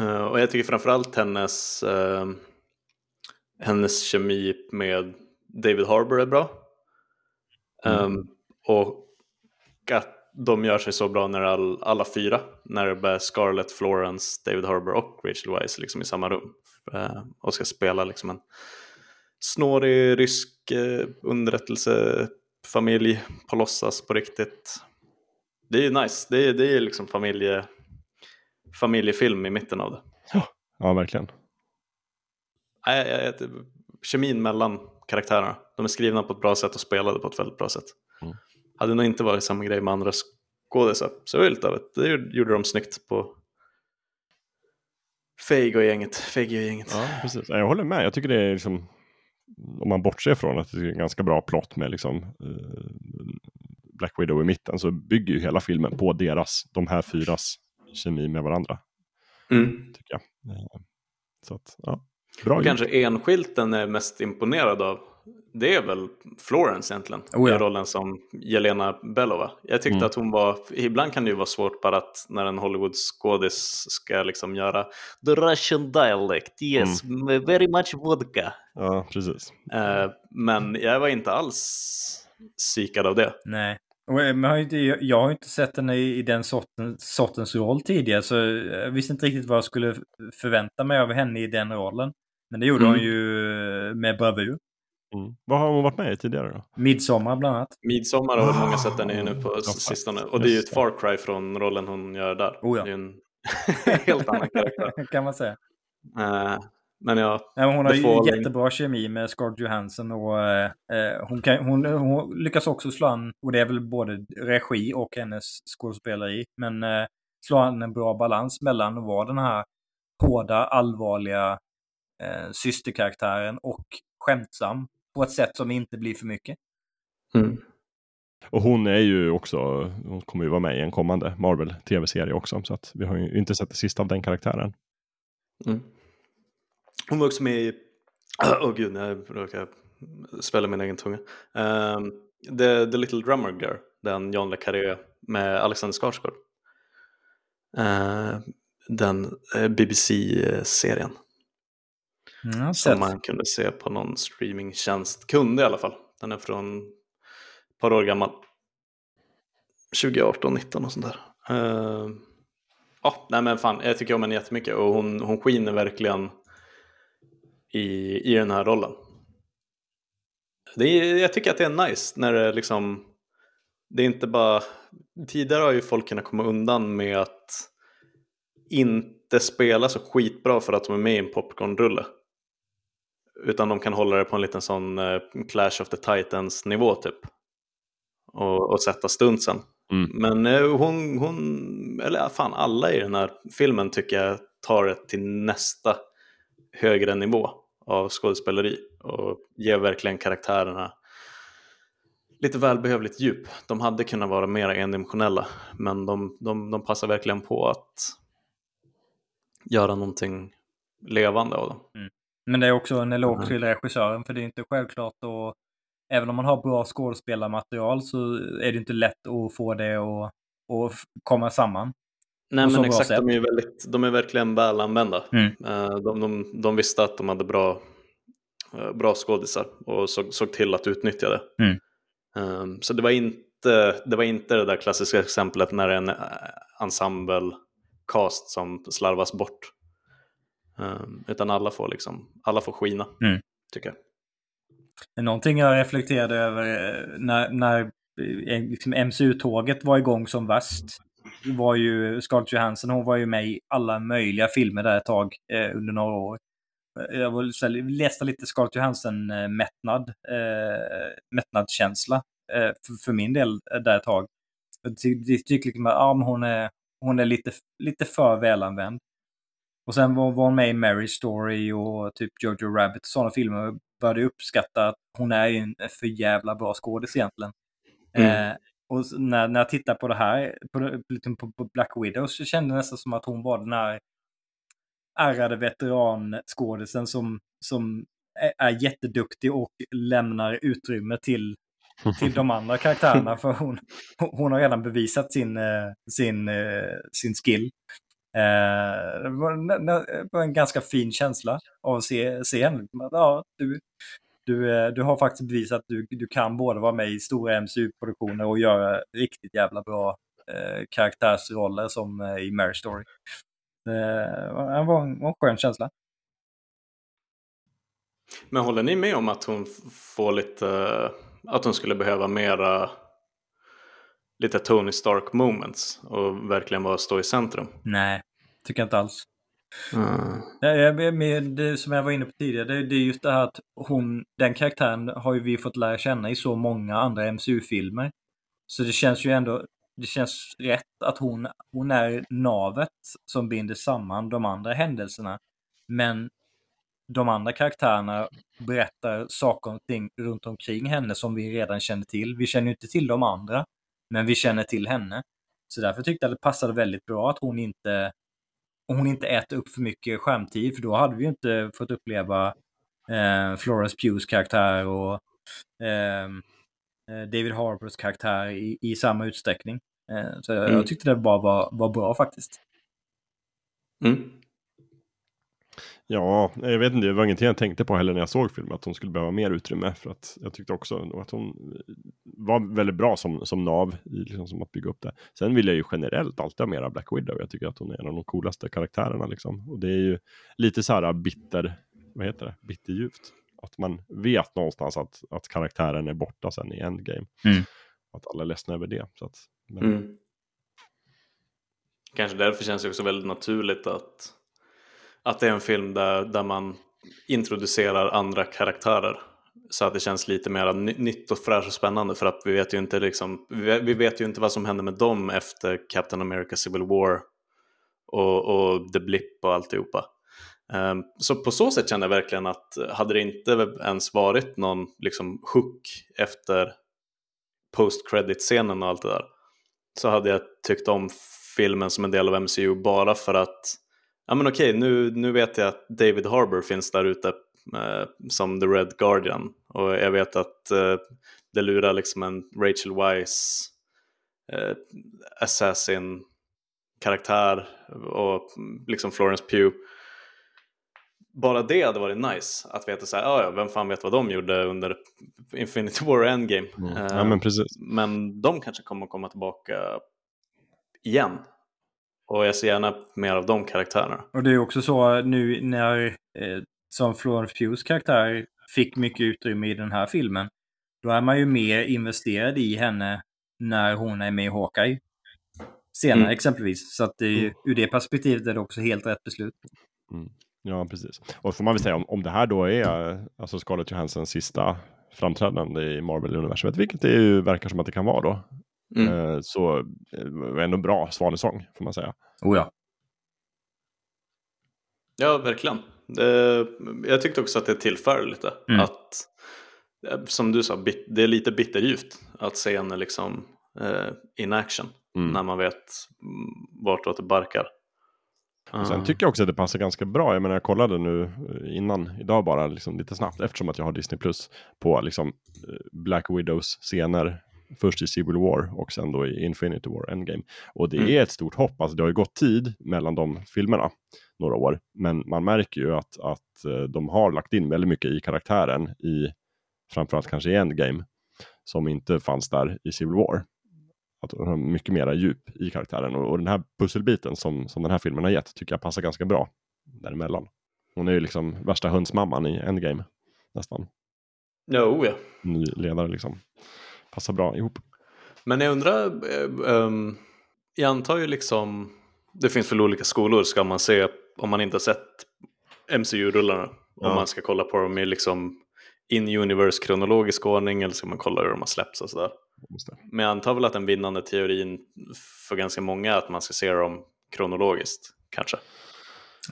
Uh, och jag tycker framförallt hennes, uh, hennes kemi med David Harbour är bra. Mm. Um, och att de gör sig så bra när all, alla fyra, när det är Scarlett, Florence, David Harbour och Rachel Weisz liksom i samma rum. Uh, och ska spela liksom en snårig rysk uh, underrättelsefamilj på låtsas på riktigt det är ju nice. Det är, det är liksom familje, familjefilm i mitten av det. Ja, ja verkligen. Nej, kemin mellan karaktärerna. De är skrivna på ett bra sätt och spelade på ett väldigt bra sätt. Mm. Hade nog inte varit samma grej med andra skådisar. Så det, lite av ett, det gjorde de snyggt på Feig och gänget. Feig och gänget. Ja, precis. Jag håller med. Jag tycker det är liksom, om man bortser från att det är en ganska bra plott med liksom, uh, Black Widow i mitten så bygger ju hela filmen på deras, de här fyras kemi med varandra. Mm. Tycker jag. Eh, så att, ja. Bra Och gjort. kanske enskilt den är mest imponerad av, det är väl Florence egentligen. Oh ja. I rollen som Jelena Belova. Jag tyckte Mm. att hon var, ibland kan det ju vara svårt bara att när en Hollywood-skådis ska liksom göra the Russian dialect, yes, very much vodka. Ja, precis. Eh, men jag var inte alls psykad av det. Nej. Eh, man har inte, jag- har ju inte sett henne i, den sorten, sortens roll tidigare, så jag visste inte riktigt vad jag skulle förvänta mig av henne i den rollen. Men det gjorde Mm. hon ju eh, med bravur. Mm. Vad har hon varit med i tidigare då? Midsommar bland annat. Midsommar har många sett den i nu på Ja, sistone. Och det är ju ett far cry från rollen hon gör där. Oh ja. Det är en helt annan karaktär. kan man säga. Eh, men ja, Nej, men hon har ju Falling. jättebra kemi med Scarlett Johansson och eh, eh, hon, kan, hon, hon lyckas också slå an, och det är väl både regi och hennes skådespeleri, men eh, slå an en bra balans mellan att vara den här hårda, allvarliga eh, systerkaraktären och skämtsam på ett sätt som inte blir för mycket. mm. Och hon är ju också, hon kommer ju vara med i en kommande Marvel tv-serie också. Så att vi har ju inte sett det sista av den karaktären. Mm. Hon var också med i, åh oh, gud, nu råkar jag svälla min egen tunga. Ehm, The, The Little Drummer Girl, den John Le Carré med Alexander Skarsgård. Eh, den eh, BBC-serien Mm, jag som man kunde se på någon streamingtjänst. Kunde i alla fall. Den är från ett par år gammal. 2018, 19 och sånt där. Uh, ja, nej men fan, jag tycker om henne jättemycket och hon, hon skiner verkligen i, i den här rollen. Det är, jag tycker att det är nice när det liksom, det är inte bara, tidigare har ju folk kunnat komma undan med att inte spela så skitbra för att de är med i en popcornrulle. Utan de kan hålla det på en liten sån eh, Clash of the Titans nivå typ. Och, och sätta stuntsen. Mm. Men eh, hon, hon, eller fan alla i den här filmen tycker jag tar det till nästa högre nivå av skådespeleri. Och ger verkligen karaktärerna lite välbehövligt djup. De hade kunnat vara mer endimensionella. Men de, de, de passar verkligen på att göra någonting levande av dem. Men det är också en eloge Mm. till regissören, för det är inte självklart att Även om man har bra skådespelarmaterial så är det inte lätt att få det att, att komma samman. Nej men exakt, de är, väldigt, de är verkligen väl använda. Mm. Eh, De, de, de visste att de hade bra, eh, bra skådisar och såg, såg till att utnyttja det. Mm. Eh, Så det var, inte, det var inte det där klassiska exemplet när en eh, ensemble-cast som slarvas bort. Eh, Utan alla får, liksom, alla får skina, Mm. tycker jag. Någonting jag reflekterade över när, när liksom MCU-tåget var igång som värst var ju Scarlett Johansson, hon var ju med i alla möjliga filmer där ett tag eh, under några år. Eh, Jag var, läste lite Scarlett Johansson-mättnad, eh, mättnadskänsla eh, för, för min del eh, där ett tag. Jag ty, jag tycker liksom att ja, hon är, hon är lite, lite för välanvänd. Och sen var, var hon med i Mary Story och typ Jojo Rabbit och sådana filmer. och började uppskatta att hon är en för jävla bra skådis egentligen. Mm. Eh, och när, när jag tittar på det här, på, liksom på, på Black Widow, så kände jag nästan som att hon var den här ärrade veteranskådisen som, som är, jätteduktig och lämnar utrymme till, till de andra karaktärerna. För hon, hon har redan bevisat sin, eh, sin, eh, sin skill. Eh, det var, en- ganska fin känsla av att se, se henne. Ja, du, du, eh, du har faktiskt bevisat att du, du kan både vara med i stora MCU-produktioner och göra riktigt jävla bra eh, karaktärsroller som eh, i Mary Story. Det var en, var en skön känsla. Men håller ni med om att hon får lite, att hon skulle behöva mera lite Tony Stark moments och verkligen vara stå i centrum? Nej, tycker jag inte alls. Mm. Jag- med det som jag var inne på tidigare, det, det är just det här att hon, den karaktären har ju vi fått lära känna i så många andra MCU-filmer. Så det känns ju ändå, det känns rätt att hon, hon är navet som binder samman de andra händelserna. Men de andra karaktärerna berättar saker och ting runt omkring henne som vi redan känner till. Vi känner ju inte till de andra, men vi känner till henne. Så därför tyckte jag det passade väldigt bra att hon inte hon inte äter upp för mycket skärmtid, för då hade vi ju inte fått uppleva eh, Florence Pughs karaktär och ehm, eh, David Harbours karaktär i, i samma utsträckning. Eh, så mm. jag tyckte det bara var, var bra faktiskt. Mm. Ja, jag vet inte, det var ingenting jag tänkte på heller när jag såg filmen, att hon skulle behöva mer utrymme. För att jag tyckte också att hon var väldigt bra som, som nav i liksom, som att bygga upp det. Sen vill jag ju generellt alltid ha mer av Black Widow. Jag tycker att hon är en av de coolaste karaktärerna liksom. Och det är ju lite så här bitter, vad heter det, bitterljuvt. Att man vet någonstans att, att karaktären är borta sen i Endgame. Mm. Att alla är ledsna över det. Så att, men... mm. Kanske därför känns det också väldigt naturligt att att det är en film där, där man introducerar andra karaktärer. Så att det känns lite mer nytt och fräscht och spännande för att vi vet ju inte liksom, vi vet ju inte vad som händer med dem efter Captain America Civil War och, och The Blip och alltihopa. Um, så på så sätt kände jag verkligen att hade det inte ens varit någon liksom hook efter post credit scenen och allt det där så hade jag tyckt om filmen som en del av MCU bara för att ja men okej, nu, nu vet jag att David Harbour finns där ute eh, som The Red Guardian och jag vet att eh, det lurar liksom en Rachel Weisz eh, assassin karaktär och liksom Florence Pugh. Bara det hade varit nice att veta så här, ja, vem fan vet vad de gjorde under Infinity War Endgame. Mm. Ja, men, precis. men de kanske kommer komma tillbaka igen och jag ser gärna mer av de karaktärerna. Och det är också så nu när, eh, som Florence Pughs karaktär fick mycket utrymme i den här filmen, då är man ju mer investerad i henne när hon är med i Hawkeye. Senare mm. exempelvis. Så att det, mm. ur det perspektivet är det också helt rätt beslut. Mm. Ja, precis. Och får man väl säga om, om det här då är alltså Scarlett Johanssons sista framträdande i Marvel-universumet, vilket det ju verkar som att det kan vara då, Mm. Eh, så eh, ändå bra svanesång får man säga. Oh ja. Ja, verkligen. Det, jag tyckte också att det tillför lite. Mm. Att, eh, som du sa, det är lite bitterljuvt att se henne liksom in action. Mm. När man vet vartåt det barkar. Och sen tycker jag också att det passar ganska bra. Jag menar jag kollade nu innan, idag bara liksom lite snabbt eftersom att jag har Disney Plus på liksom Black Widows scener Först i Civil War och sen då i Infinity War Endgame. Och det mm. är ett stort hopp, alltså det har ju gått tid mellan de filmerna, några år. Men man märker ju att, att eh, de har lagt in väldigt mycket i karaktären i framförallt kanske i Endgame som inte fanns där i Civil War. Att de har mycket mera djup i karaktären och, och den här pusselbiten som, som den här filmen har gett tycker jag passar ganska bra däremellan. Hon är ju liksom värsta hönsmamman i Endgame nästan. Ja, oh ja. Ny ledare liksom passar bra ihop. Men jag undrar, um, jag antar ju liksom, det finns väl olika skolor, ska man se om man inte har sett MCU-rullarna, ja. om man ska kolla på dem i liksom in universe kronologisk ordning eller ska man kolla hur de har släppts och sådär. Men jag antar väl att den vinnande teorin för ganska många är att man ska se dem kronologiskt, kanske.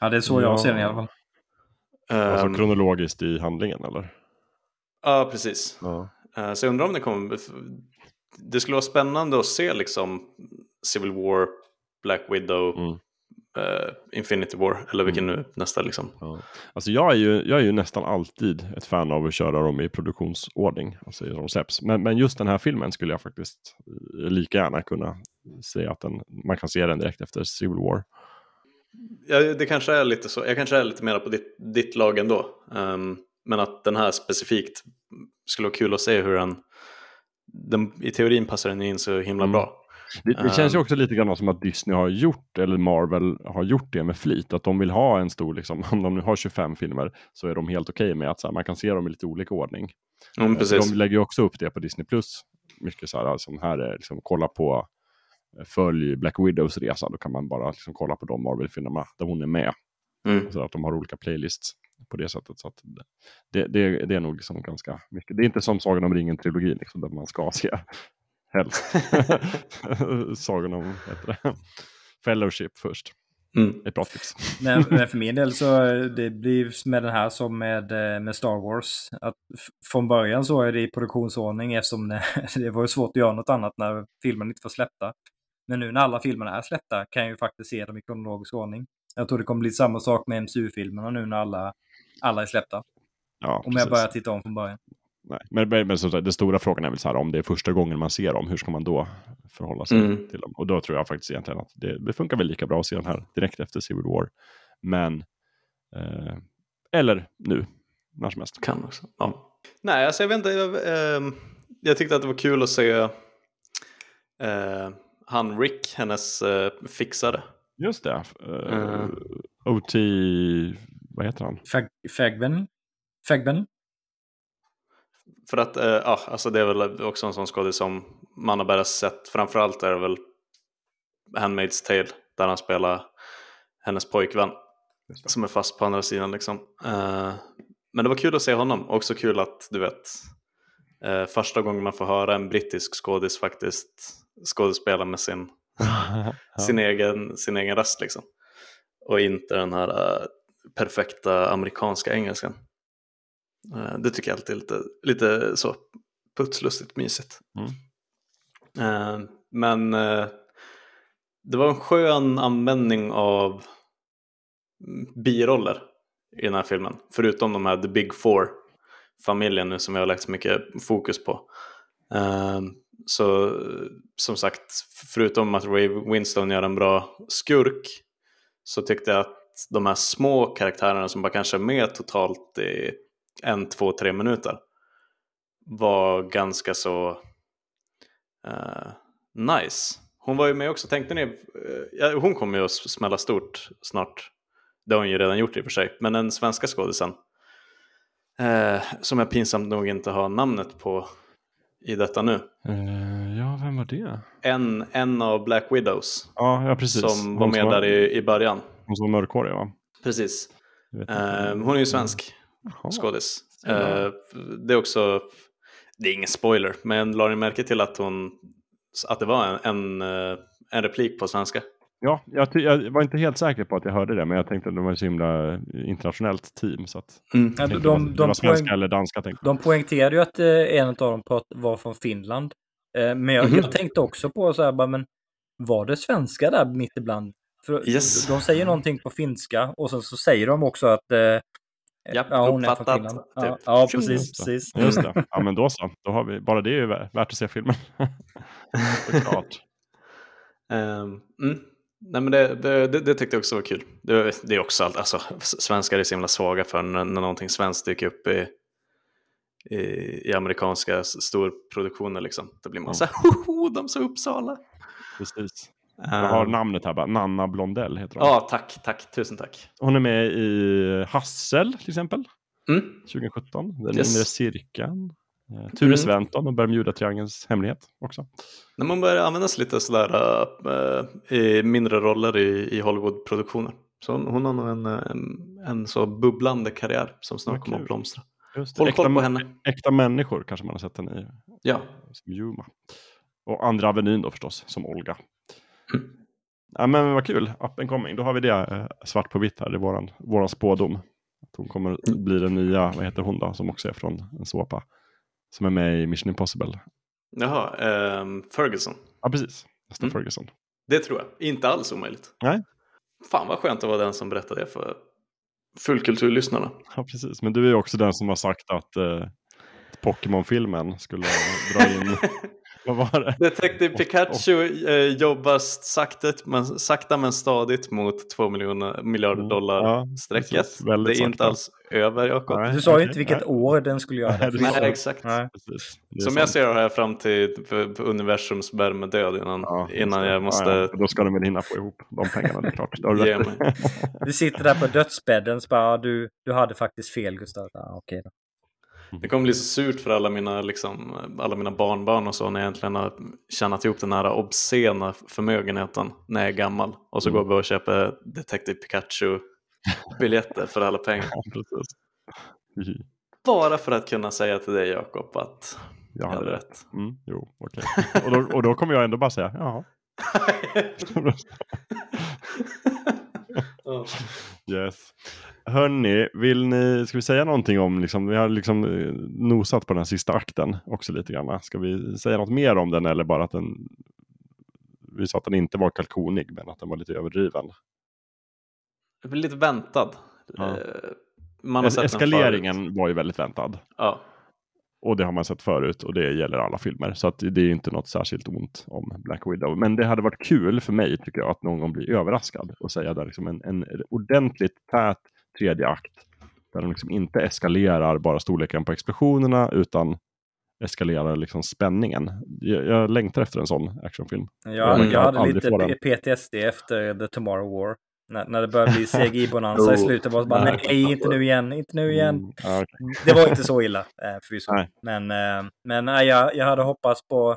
Ja, det är så jag ser det i alla fall. Alltså um, kronologiskt i handlingen eller? Ja, precis. Ja. Eh, så jag undrar om det kommer... Det skulle vara spännande att se liksom Civil War, Black Widow, mm. Uh, Infinity War, eller vilken mm. nu nästa liksom. Ja. Alltså jag är, ju, jag är ju nästan alltid ett fan av att köra dem i produktionsordning, alltså de släpps. Men, men just den här filmen skulle jag faktiskt lika gärna kunna se att den, man kan se den direkt efter Civil War. Ja, det kanske är lite så, jag kanske är lite mer på ditt, ditt lag ändå. Um, men att den här specifikt skulle vara kul att se hur den, den i teorin passar den in så himla mm. bra. Det, det, känns ju ehm. också lite grann som att Disney har gjort, eller Marvel har gjort det med flit. Att de vill ha en stor, liksom, om de nu har 25 filmer, så är de helt okej okay med att här, man kan se dem i lite olika ordning. Mm. De lägger ju också upp det på Disney+. Plus. Mycket så här, som här är, liksom, kolla på, eh, följ Black Widows resa, då kan man bara liksom, kolla på de Marvel-filmerna där hon är med. Mm. Så att de har olika playlists på det sättet. Så det, det, det, är nog liksom ganska mycket. Det är inte som Sagan om ringen-trilogin liksom, där man ska se helst Sagan om heter det? Fellowship först. Mm. Ett bra tips. Men, men, för min del så det blir med den här som med, eh, med Star Wars. Att från början så är det i produktionsordning eftersom det, det var svårt att göra något annat när filmen inte var släppta. Men nu när alla filmerna är släppta kan jag ju faktiskt se dem i kronologisk ordning. Jag tror det kommer bli samma sak med MCU-filmerna nu när alla, alla är släppta. Ja, Om jag precis. börjar titta om från början. Nej. Men, men, men så, den stora frågan är väl så här, om det är första gången man ser dem, hur ska man då förhålla sig Mm. till dem? Och då tror jag faktiskt egentligen att det, det funkar väl lika bra att se den här direkt efter Civil War. Men, eh, eller nu, när som helst. Kan också. Ja. Nej, alltså jag vet inte. Jag, ehm, jag tyckte att det var kul att se eh, han Rick, hennes eh, fixare. Just det. Eh, Mm. OT, vad heter han? Fag, Fagben? Fagben? För att, eh, ja, alltså det är väl också en sån skådis som man har bara sett. Framförallt är det väl Handmaid's Tale, där han spelar hennes pojkvän. Som är fast på andra sidan liksom. Eh, men det var kul att se honom. Också kul att, du vet, eh, första gången man får höra en brittisk skådis faktiskt skådespela med sin, sin, egen, sin egen röst liksom. Och inte den här eh, perfekta amerikanska engelskan. Eh, det tycker jag alltid är lite, lite så putslustigt mysigt. Mm. Eh, men eh, det var en skön användning av biroller i den här filmen. Förutom de här The Big Four familjen nu som jag har lagt så mycket fokus på. Så som sagt, förutom att Ray Winstone gör en bra skurk så tyckte jag att de här små karaktärerna som bara kanske är med totalt i en, två, tre minuter var ganska så eh, nice. Hon var ju med också, tänkte ni, ja, hon kommer ju att smälla stort snart. Det har hon ju redan gjort i och för sig, men den svenska skådisen eh, som jag pinsamt nog inte har namnet på i detta nu. Ja, vem var det? En, en av Black Widows Ja, ja precis. som var med där i, i början. Hon som var mörkhårig, va? Precis. Eh, hon är ju svensk Jaha. skådis. Eh, det är också, det är ingen spoiler, men la ni märke till att hon, att det var en, en, eh, en replik på svenska? Ja, jag, jag var inte helt säker på att jag hörde det, men jag tänkte att det var ett så himla internationellt team. Så att, tänkte de, de, de, svenska poäng, eller danska. Tänkte. de poängterade ju att eh, en av dem var från Finland. Eh, men jag, Mhm. jag tänkte också på så här, bara, men var det svenska där mitt ibland? För Yes. De säger någonting på finska och sen så säger de också att eh, Japp, ja, hon är från Finland. Ja, typ. ja Tjo. precis. Just det. precis. Just det. Ja, men då så. Då har vi, bara det är ju vä- värt att se filmen. Såklart. Ehm, mm. Nej, men det, det, det, det tyckte jag också var kul. Det, det är också allt, alltså, svenskar är så himla svaga för när, när någonting svenskt dyker upp i, i, i amerikanska storproduktioner. Liksom. Då blir man Ja. så här, de sa Uppsala. Precis. Jag har Ehm, namnet här bara. Nanna Blondell heter hon. Ja, tack, tack, tusen tack. Hon är med i Hassel till exempel. Mm. 2017. Den Yes. inre cirkeln. Eh, Ture Mm. Sventon och Bermuda-triangelns hemlighet också. När man börjar användas lite sådär äh, i mindre roller i, i Hollywood-produktioner. Så hon, hon har nog en, en, en så bubblande karriär som snart kommer att blomstra. Just Håll äkta, koll på henne. Äkta människor kanske man har sett den i. Ja, Som Yuma. Och Andra Avenyn då förstås, som Olga. Ja men vad kul, up and coming. Då har vi det eh, svart på vitt här, det är våran, våran spådom. Att hon kommer Mm. bli den nya, vad heter hon då, som också är från en såpa. Som är med i Mission Impossible. jaha, ehm, Ferguson. Ja precis, nästa Mm. Ferguson. Det tror jag. Inte alls omöjligt. Nej. Fan vad skönt att vara den som berättar det för fullkulturlyssnarna. Ja precis, men du är också den som har sagt att eh, Pokémon-filmen skulle dra in, vad var det? Detective Pikachu eh, jobbar sakta men, sakta men stadigt mot två miljoner, miljarder Mm, dollar ja, strecket. Det Väldigt är inte sakta. alls över Jakob. Du sa ju inte vilket nej. år den skulle göra. Nej, det det. Nej, exakt. Nej. Det Som jag ser det här fram till universums värmedöd innan, Ja, innan det. jag måste Ja, ja. Då ska de väl hinna få ihop de pengarna, det är klart. Det har du. Du sitter där på dödsbädden och bara, "Ja, du, du hade faktiskt fel Gustav. Ja, okej då. Det kommer bli så surt för alla mina, liksom, alla mina barnbarn och så när jag äntligen har tjänat ihop den här obscena förmögenheten när jag är gammal. Och så Mm. går vi och köper Detective Pikachu-biljetter för alla pengar. Bara för att kunna säga till dig Jakob att Jag jag hade hade rätt. rätt. Mm, jo, okej. Och, då, och då kommer jag ändå bara säga, jaha. Yes. Hörni, vill ni, ska vi säga någonting om, liksom, vi har liksom eh, nosat på den här sista akten också lite grann. Ska vi säga något mer om den eller bara att den, vi sa att den inte var kalkonig men att den var lite överdriven. lite väntad. Ja. Eh, Man har Es- sett Eskaleringen var ju väldigt väntad. Ja. Och det har man sett förut och det gäller alla filmer. Så att det är inte något särskilt ont om Black Widow. Men det hade varit kul för mig tycker jag att någon gång bli överraskad och säga där liksom en, en ordentligt tät tredje akt. Där de liksom inte eskalerar bara storleken på explosionerna utan eskalerar liksom spänningen. Jag, jag längtar efter en sån actionfilm. Jag, Mm. jag hade lite. PTSD efter The Tomorrow War. När, när det började bli CGI-bonanza i slutet var det bara Nej. nej, inte nu igen, inte nu igen. Mm, okej. Det var inte så illa eh, förvisso. Men, eh, men nej, jag, jag hade hoppats på...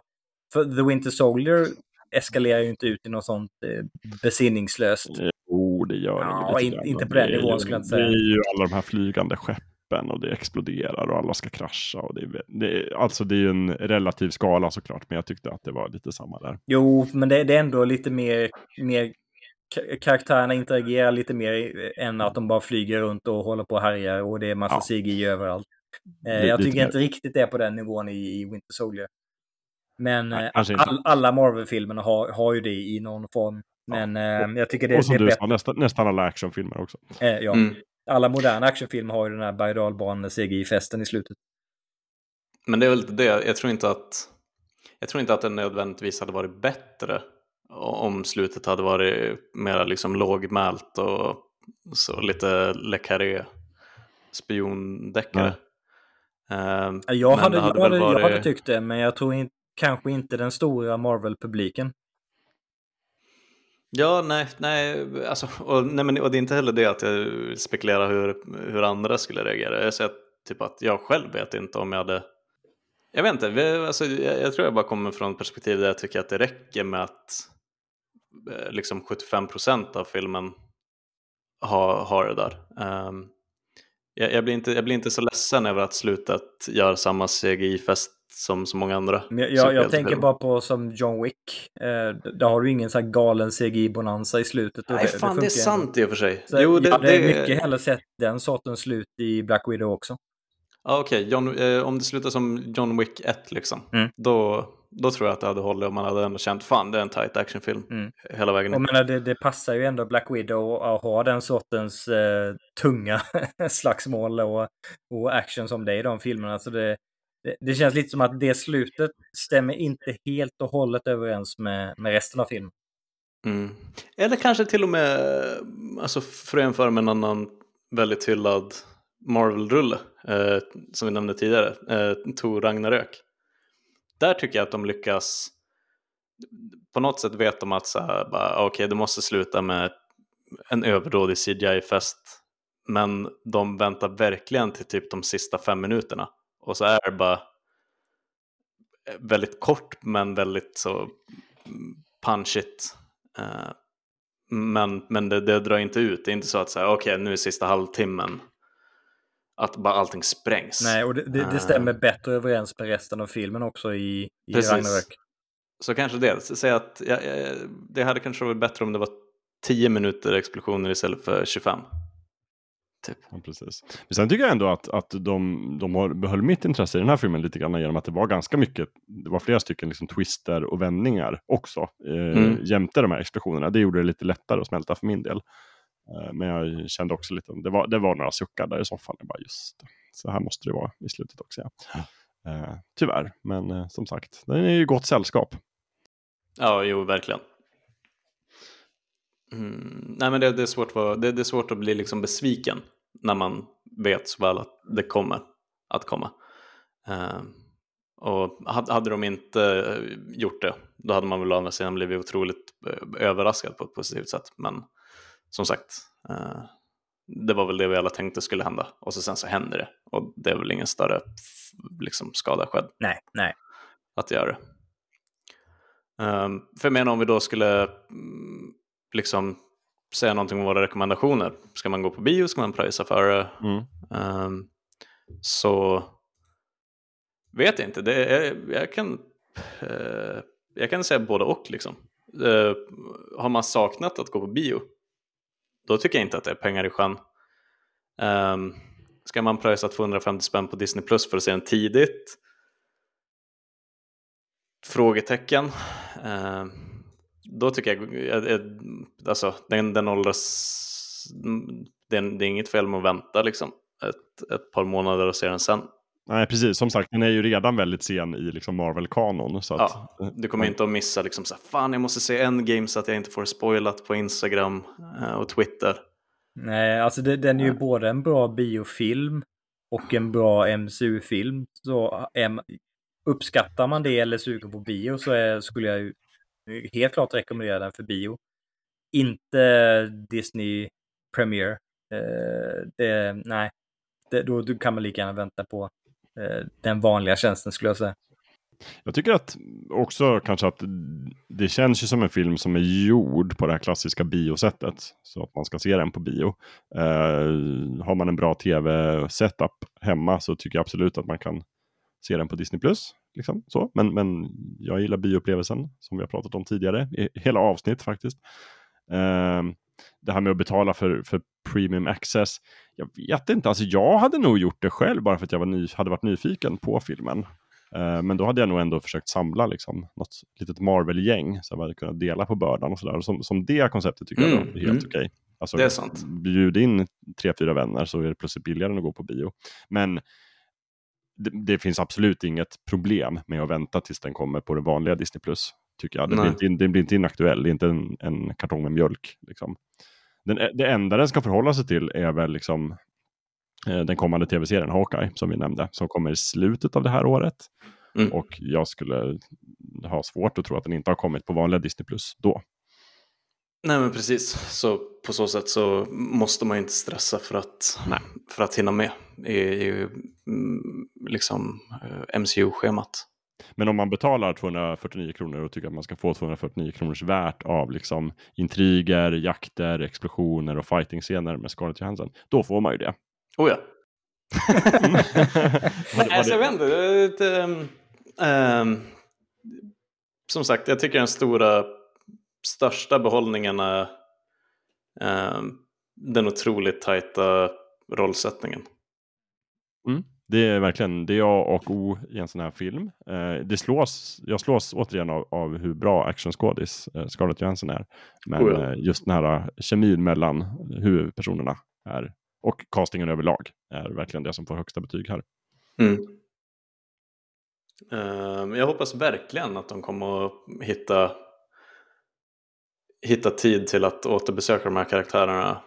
För The Winter Soldier eskalerar ju inte ut i något sånt eh, besinningslöst. Jo, det gör Ja, det in- inte på den nivån skulle jag inte Det säga. är ju alla de här flygande skeppen och det exploderar och alla ska krascha. Och det är, det alltså det är ju en relativ skala såklart, men jag tyckte att det var lite samma där. Jo, men det, det är ändå lite mer... mer karaktärerna interagerar lite mer än att de bara flyger runt och håller på och härjar och det är massa Ja. CGI överallt. Eh, jag tycker mer. inte riktigt det är på den nivån i, i Winter Soldier. Men Nej, eh, all, alla Marvel-filmerna har, har ju det i någon form. Men eh, jag tycker det, och som det är du bättre. sa, nästan, nästan alla actionfilmer också. Eh, ja. Mm. Alla moderna actionfilmer har ju den här berg CGI-festen i slutet. Men det är väl det, jag tror inte att jag tror inte att det nödvändigtvis hade varit bättre om slutet hade varit mer liksom lågmält och så lite Le Carré spiondeckare. Ehm, Jag, men hade, det jag, hade, jag varit- hade tyckt det, men jag tror in, kanske inte den stora Marvel-publiken. Ja, nej, nej, alltså, och, nej men, och det är inte heller det att jag spekulerar hur, hur andra skulle reagera. Jag säger typ att jag själv vet inte om jag hade... Jag vet inte, alltså, jag, jag tror jag bara kommer från ett perspektiv där jag tycker att det räcker med att liksom 75% av filmen har, har det där. Ehm, jag, jag, blir inte, jag blir inte så ledsen över att slutet gör samma CGI-fest som så många andra. Men jag, jag, tänker bara på som John Wick. Eh, där har du ingen så här galen CGI-bonanza i slutet. Nej, fan det är funkar ändå. sant i och för sig. Så jag hade det, mycket hellre sett den sortens slut i Black Widow också. Ja, okej. John- Eh, om det slutar som John Wick 1 liksom, Mm. då, då tror jag att det hade hållit om man hade ändå känt fan det är en tight actionfilm Mm. hela vägen in. menar, det, det passar ju ändå Black Widow att ha den sortens eh, tunga slagsmål och, och action som det är i de filmerna. Så det, det, det känns lite som att det slutet stämmer inte helt och hållet överens med, med resten av filmen. Mm. Eller kanske till och med, alltså för att jämföra med en annan väldigt hyllad Marvel-rulle eh, som vi nämnde tidigare, eh, Thor Ragnarök. Där tycker jag att de lyckas, på något sätt vet de att så här, bara, okej, det måste sluta med en överdådig CGI-fest. Men de väntar verkligen till typ de sista fem minuterna. Och så är det bara väldigt kort men väldigt så punchigt. Eh, men men det, det drar inte ut. Det är inte så att säga okej nu är sista halvtimmen att bara allting sprängs. Nej, och det, det, det Eh. stämmer bättre överens med resten av filmen också i, i Precis. Ragnarök. Så kanske det. Säg att ja, ja, det hade kanske varit bättre om det var 10 minuter explosioner istället för 25. Typ. Ja, precis. Men sen tycker jag ändå att, att de, de har behöll mitt intresse i den här filmen lite grann genom att det var ganska mycket, det var flera stycken liksom twister och vändningar också, eh, Mm. jämte de här explosionerna. Det gjorde det lite lättare att smälta för min del. Eh, men jag kände också lite, det var, det var några suckar där i soffan. Jag bara, just. Så här måste det vara i slutet också. Ja. Eh, tyvärr, men eh, som sagt, den är ju gott sällskap. Ja, jo, verkligen. Mm, nej, men det, det, är svårt att det, det är svårt att bli liksom besviken när man vet så väl att det kommer att komma. Eh, och hade, hade de inte gjort det, då hade man väl å andra sidan blivit otroligt överraskad på ett positivt sätt. Men som sagt, eh, det var väl det vi alla tänkte skulle hända. Och så sen så händer det. Och det är väl ingen större liksom, skada skedd Nej, nej. att göra det. Um, för jag menar om vi då skulle mm, liksom säga någonting om våra rekommendationer. Ska man gå på bio? Ska man pröjsa för det? Mm. Ehm, så vet jag inte. Det är, jag, kan, eh, jag kan säga både och. Liksom. Eh, har man saknat att gå på bio, då tycker jag inte att det är pengar i sjön. Um, ska man pröjsa 250 spänn på Disney Plus för att se den tidigt? Frågetecken. Eh, då tycker jag, jag alltså den, den åldras mm, det är, det är inget fel med att vänta liksom ett, ett par månader och se den sen. Nej, precis. Som sagt, den är ju redan väldigt sen i liksom Marvel-kanon. Så att, ja, du kommer inte att missa liksom så här, fan jag måste se en game så att jag inte får spoilat på Instagram eh, och Twitter. Nej, alltså det, den är ju ja. både en bra biofilm och en bra MCU-film. Så äm, uppskattar man det eller suger på bio så är, skulle jag ju helt klart rekommendera den för bio. Inte Disney Premiere. Eh, det, nej, det, då, då kan man lika gärna vänta på eh, Eh, den vanliga tjänsten skulle jag säga. Jag tycker att också kanske att det känns ju som en film som är gjord på det här klassiska biosättet. Så att man ska se den på bio. Eh, har man en bra tv-setup hemma så tycker jag absolut att man kan se den på Disney+. Liksom, så. Men, men jag gillar bioupplevelsen som vi har pratat om tidigare. I hela avsnitt faktiskt. Eh, det här med att betala för, för premium access. Jag vet inte, alltså jag hade nog gjort det själv bara för att jag var ny, hade varit nyfiken på filmen. Uh, men då hade jag nog ändå försökt samla liksom, något litet Marvel-gäng så jag hade kunnat dela på bördan och sådär. Som, som det konceptet tycker mm, jag är helt mm. okej. Okay. Alltså, det är sant. Bjud in tre, fyra vänner så är det plötsligt billigare än att gå på bio. Men det, det, finns absolut inget problem med att vänta tills den kommer på det vanliga Disney+. Plus tycker jag. Det blir, inte, det blir inte inaktuell, det är inte en, en kartong med mjölk. Liksom. Den, det enda den ska förhålla sig till är väl liksom eh, den kommande tv-serien Hawkeye som vi nämnde, som kommer i slutet av det här året. Mm. Och jag skulle ha svårt att tro att den inte har kommit på vanliga Disney Plus då. Nej men precis, så på så sätt så måste man inte stressa för att, Nej. för att hinna med i, i mm, liksom, eh, MCU-schemat. Men om man betalar 249 kronor och tycker att man ska få 249 kronors värt av liksom intriger, jakter, explosioner och fighting-scener med Scarlett Johansson, då får man ju det. Oh ja. Men, alltså, jag vet inte. Um, um, som sagt, jag tycker den stora, största behållningen är um, den otroligt tajta rollsättningen. Mm. Det är verkligen, det är A och O i en sån här film. Eh, det slås, jag slås återigen av, av hur bra actionskådis eh, Scarlett Johansson är. Men oh ja. eh, just den här eh, kemin mellan huvudpersonerna är, och castingen överlag är verkligen det som får högsta betyg här. Mm. Uh, jag hoppas verkligen att de kommer att hitta, hitta tid till att återbesöka de här karaktärerna,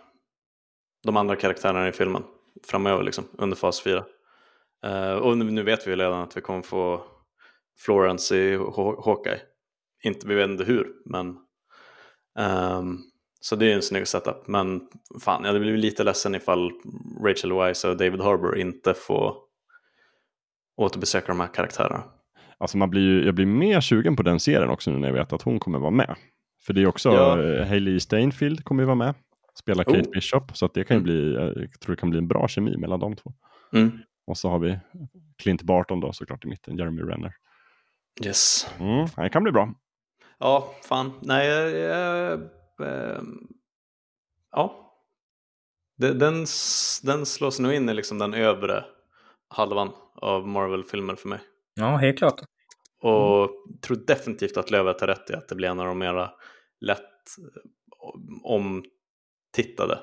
de andra karaktärerna i filmen framöver liksom, under fas 4. Uh, och nu vet vi redan att vi kommer få Florence i Hawkeye. Inte, vi vet inte hur, men um, så det är en snygg setup. Men fan, jag blivit lite ledsen ifall Rachel Weisz och David Harbour inte får återbesöka de här karaktärerna. Alltså man blir ju, jag blir mer sugen på den serien också nu när jag vet att hon kommer vara med. För det är också, ja. Eh, Hailey Steinfeld kommer ju vara med, spela Kate oh. Bishop, så att det kan ju mm. bli, jag tror det kan bli en bra kemi mellan de två. Mm. Och så har vi Clint Barton då såklart i mitten, Jeremy Renner. Yes. Mm, det kan bli bra. Ja, fan. Nej, jag, jag, äh, ja. Den, den, den slås nog in i liksom den övre halvan av Marvel-filmer för mig. Ja, helt klart. Och mm. tror definitivt att Lövet har rätt i att det blir en av de mera lätt omtittade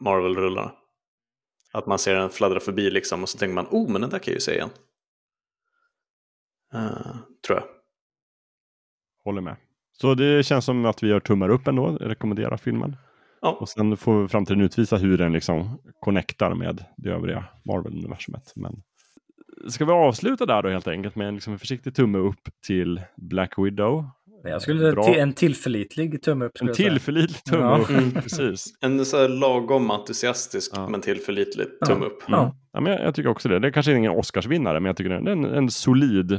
Marvel-rullarna. Att man ser den fladdra förbi liksom och så tänker man, oh men den där kan jag ju se igen. Uh, tror jag. Håller med. Så det känns som att vi gör tummar upp ändå, rekommenderar filmen. Ja. Och sen får framtiden utvisa hur den liksom connectar med det övriga Marvel-universumet. Men ska vi avsluta där då helt enkelt med en, liksom en försiktig tumme upp till Black Widow. Jag skulle Bra. en tillförlitlig tumme upp. En tillförlitlig tumme ja. upp, mm. precis. En så här lagom entusiastisk ja. men tillförlitlig tumme upp. Mm. Ja. men jag, jag, tycker också det. Det är kanske är ingen Oscarsvinnare men jag tycker det är en, en solid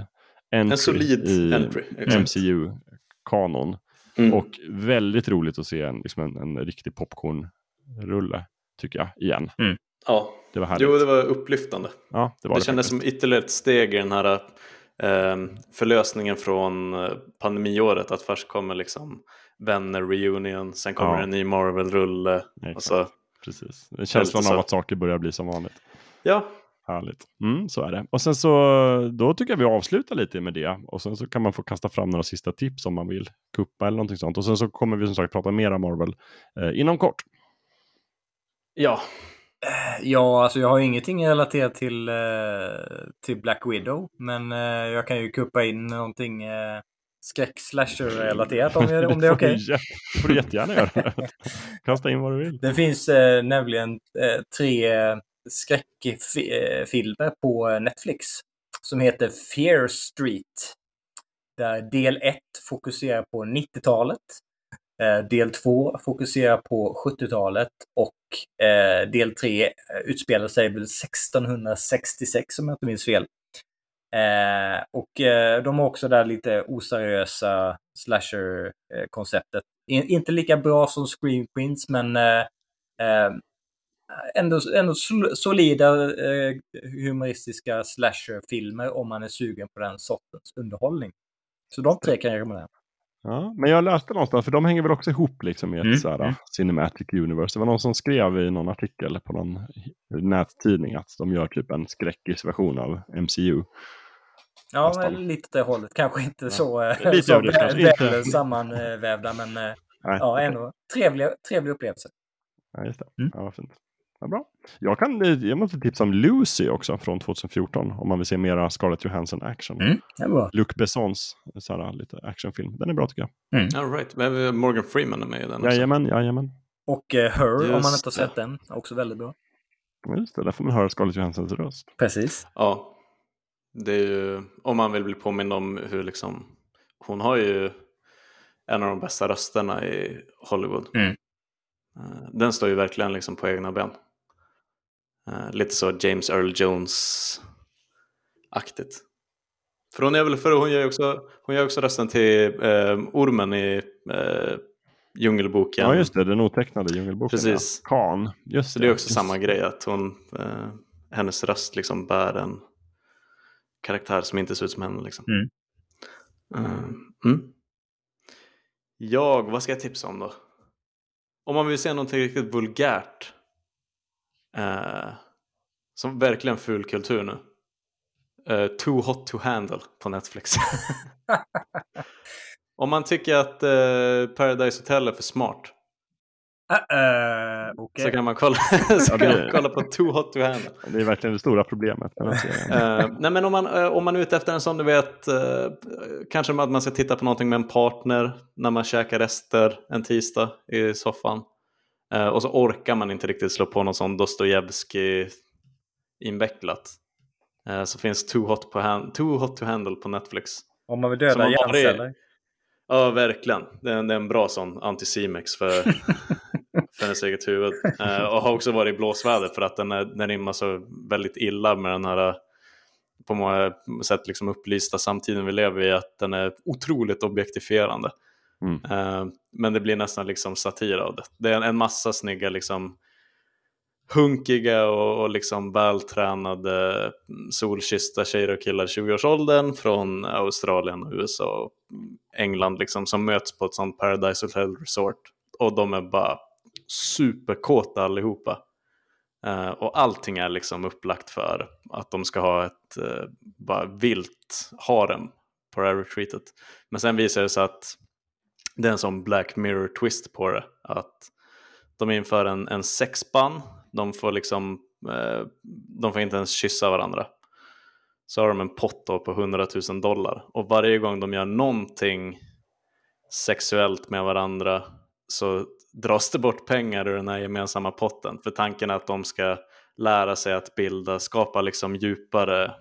entry en solid i entry, MCU-kanon. Mm. Och väldigt roligt att se en, liksom en, en riktig popcornrulle tycker jag igen. Mm. Ja, det var härligt. Jo, det var upplyftande. Ja, det var det, det kändes som ytterligare ett steg i den här förlösningen från eh, pandemiåret. Att först kommer liksom vänner reunion, sen kommer ja. en ny Marvel-rulle. Precis, känslan av att saker börjar bli som vanligt. Ja. Härligt. Mm, så är det. Och sen så då tycker jag vi avslutar lite med det. Och sen så kan man få kasta fram några sista tips om man vill kuppa eller någonting sånt. Och sen så kommer vi som sagt prata mer om Marvel eh, inom kort. Ja, Ja, alltså jag har ingenting relaterat till, eh, till Black Widow. Men eh, jag kan ju kuppa in någonting eh, skräck-slasher-relaterat om, jag- om det är okej. Det får du jättegärna göra. Kasta in vad du vill. Det finns eh, nämligen eh, tre skräckfilmer på Netflix som heter Fear Street. Där del 1 fokuserar på 90-talet. Eh, del 2 fokuserar på 70-talet och eh, del 3 eh, utspelar sig väl 1666 om jag inte minns fel. Eh, och eh, de har också där lite oseriösa slasher-konceptet. Eh, In, inte lika bra som Scream Queens, men ändå, ändå solida humoristiska slasher-filmer om man är sugen på den sortens underhållning. Så de tre kan jag rekommendera. Ja, men jag läste någonstans, för de hänger väl också ihop liksom i ett Mm, så här, mm. Cinematic Universe. Det var någon som skrev i någon artikel på någon nättidning att de gör typ en skräckis version av MCU. Ja, Nästan. men lite det hållet. Kanske inte Ja. så, eh, Lite så väl sammanvävda, men eh, Nej. ja, ändå trevlig, trevlig upplevelse. Ja, just det. Mm. Ja, vad fint. Ja, bra. Jag, kan, eh, jag måste tipsa om Lucy också från 2014 om man vill se mera Scarlett Johansson action. Mm, det. Luc Bessons så här, lite actionfilm. Den är bra tycker jag. all right. Men eh, Morgan Freeman är med i den också. Jajamän, jajamän. Och eh, Her, om man Just inte har sett det. den, också väldigt bra. Just det, där får man höra Scarlett Johanssons röst. Precis. Ja, det är ju, om man vill bli påmind om hur liksom, hon har ju en av de bästa rösterna i Hollywood. Mm. Eh, Den står ju verkligen liksom på egna ben. Eh, Lite så James Earl Jones-aktigt. För hon är väl, för hon gör ju också, hon gör också rösten till eh, ormen i eh, Djungelboken. Ja, just det, den otecknade djungelboken. Precis. Ja. Khan. Just Så det är också just samma grej att hon, eh, hennes röst liksom bär en karaktär som inte ser ut som henne. Liksom. Mm. Eh, mm. Jag, vad ska jag tipsa om då? Om man vill se någonting riktigt vulgärt. Eh, som verkligen ful kultur nu. Eh, Too hot to handle på Netflix. om man tycker att eh, Paradise Hotel är för smart. Uh, Okej. Så kan man kolla, så kan man kolla på Too hot to handle. Det är verkligen det stora problemet. Eh, nej men om man, eh, om man är ute efter en sån, du vet, uh, kanske att man ska titta på någonting med en partner när man käkar rester en tisdag i soffan. Eh, och så orkar man inte riktigt slå på någon sån Dostojevskij invecklat. Eh, så finns Too hot, på hand, Too hot to handle på Netflix. Om man vill döda har varit- hjärnceller. Ja, verkligen. Det är, det är en bra sån anticimex för, för ens eget huvud. Eh, och har också varit i blåsväder för att den, är, den rimmar så väldigt illa med den här på många sätt liksom upplysta samtiden vi lever i att den är otroligt objektifierande. Mm. Uh, men det blir nästan liksom satir av det. Det är en, en massa snygga liksom hunkiga och, och liksom vältränade solkyssta tjejer och killar i 20-årsåldern från Australien, och USA och England liksom som möts på ett sånt Paradise Hotel Resort och de är bara superkåta allihopa. Uh, och allting är liksom upplagt för att de ska ha ett uh, bara vilt harem på det här retreatet. Men sen visar det sig att det är en sån Black Mirror twist på det. Att de inför en, en sexban, de får liksom, eh, de får inte ens kyssa varandra. Så har de en pott på 100 000 dollar. Och varje gång de gör någonting sexuellt med varandra så dras det bort pengar ur den här gemensamma potten. För tanken är att de ska lära sig att bilda, skapa liksom djupare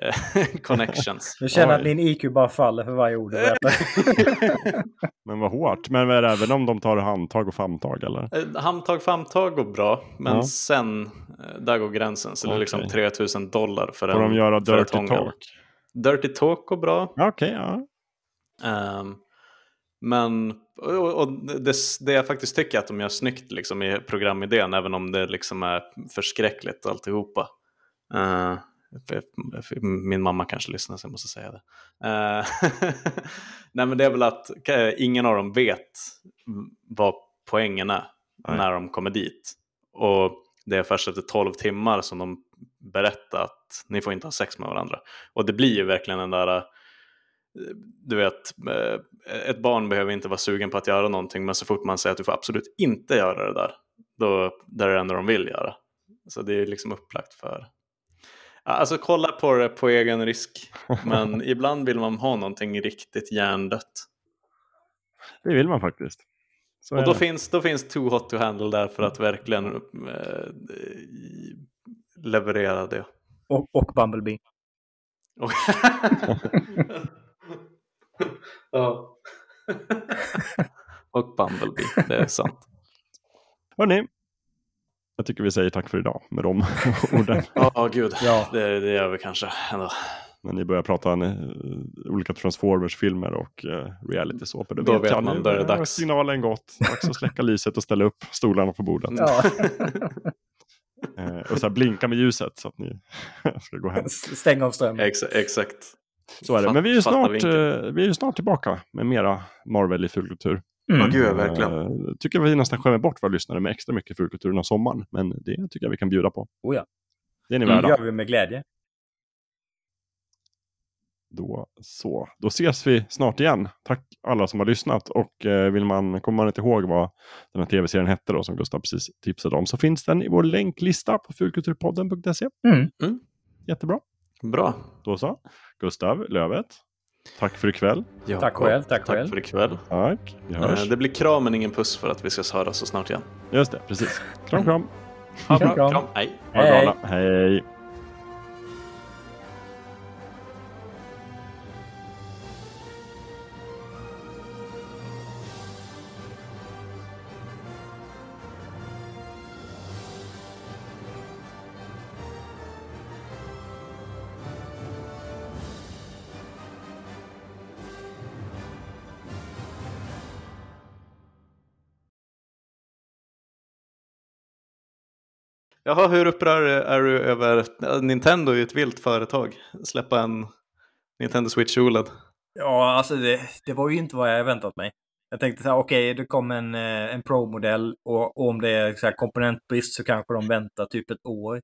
connections. Jag känner att Oj. din IQ bara faller för varje ord du berättar. Men vad hårt. Men är det, även om de tar handtag och famntag eller? Eh, Handtag famtag går bra, men Ja. sen, eh, där går gränsen. Så det är liksom Okej. 3000 dollar för Får en de göra dirty talk? Dirty talk går bra. Okej, ja. Ehm, men och, och det, det jag faktiskt tycker att de gör snyggt liksom, i programidén, även om det liksom är förskräckligt alltihopa. Uh, min mamma kanske lyssnar så jag måste säga det. Eh, Nej men det är väl att eh, ingen av dem vet vad poängen är Nej. när de kommer dit. Och det är först efter 12 timmar som de berättar att ni får inte ha sex med varandra. Och det blir ju verkligen den där, eh, du vet, ett barn behöver inte vara sugen på att göra någonting men så fort man säger att du får absolut inte göra det där, då, där är det enda de vill göra. Så det är liksom upplagt för... Alltså kolla på det på egen risk, men ibland vill man ha någonting riktigt hjärndött. Det vill man faktiskt. Så Och då det. finns, då finns Too Hot To Handle där för att verkligen eh, leverera det. Och, och Bumblebee. Och- ja. och Bumblebee, det är sant. Hörrni, jag tycker vi säger tack för idag med de orden. Ja, gud. Ja. Det, det gör vi kanske ändå. När ni börjar prata om eh, olika Transformers-filmer och uh, reality-såpor. Då vet jag man, då är det dags. Signalen gått. Dags att släcka lyset och ställa upp stolarna på bordet. Ja. Eh, och så här blinka med ljuset så att ni ska gå hem. Stäng av strömmen. Ex exakt. Så är det. Men vi är ju snart, eh, vi är ju snart tillbaka med mera Marvel i fulkultur. Ja, Mm. gud, verkligen. Eh, tycker vi nästan skämmer bort våra lyssnare med extra mycket fulkultur den här sommaren. Men det tycker jag vi kan bjuda på. Oh ja. Det är ni Mm, Det värda. gör vi med glädje. Då, så. Då ses vi snart igen. Tack alla som har lyssnat. Och eh, vill man, kommer man inte ihåg vad den här tv-serien hette då, som Gustav precis tipsade om, så finns den i vår länklista på fulkulturpodden.se. Mm. Jättebra. Bra. Då så. Gustav Lövet. Tack för ikväll. Jakob, Tack själv, tack själv. för ikväll. Tack. Vi hörs. Eh, Det blir kram men ingen puss för att vi ska höras så snart igen. Just det, precis. Kram, kram. Ha bra. Kram. Kram. Hej. Ha Hej. bra. Hej. Jaha, hur upprörd är du över Nintendo är ju ett vilt företag. Släppa en Nintendo Switch OLED. Ja, alltså det, det var ju inte vad jag väntat mig. Jag tänkte så här, okej, det kom en, eh, en Pro-modell och, och om det är så här komponentbrist så kanske de väntar typ ett år.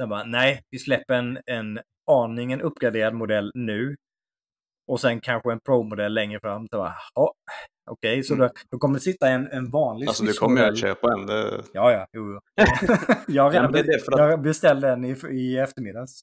Sen bara, nej, vi släpper en, en aningen uppgraderad modell nu. Och sen kanske en Pro-modell längre fram. Så bara, ja, okej, så då, då kommer det sitta en, en vanlig Alltså du kommer att Switch-modell. köpa en. Det... Ja, ja, jo, jo. jag, Ja, redan men det är för att- jag beställde den i, i eftermiddags.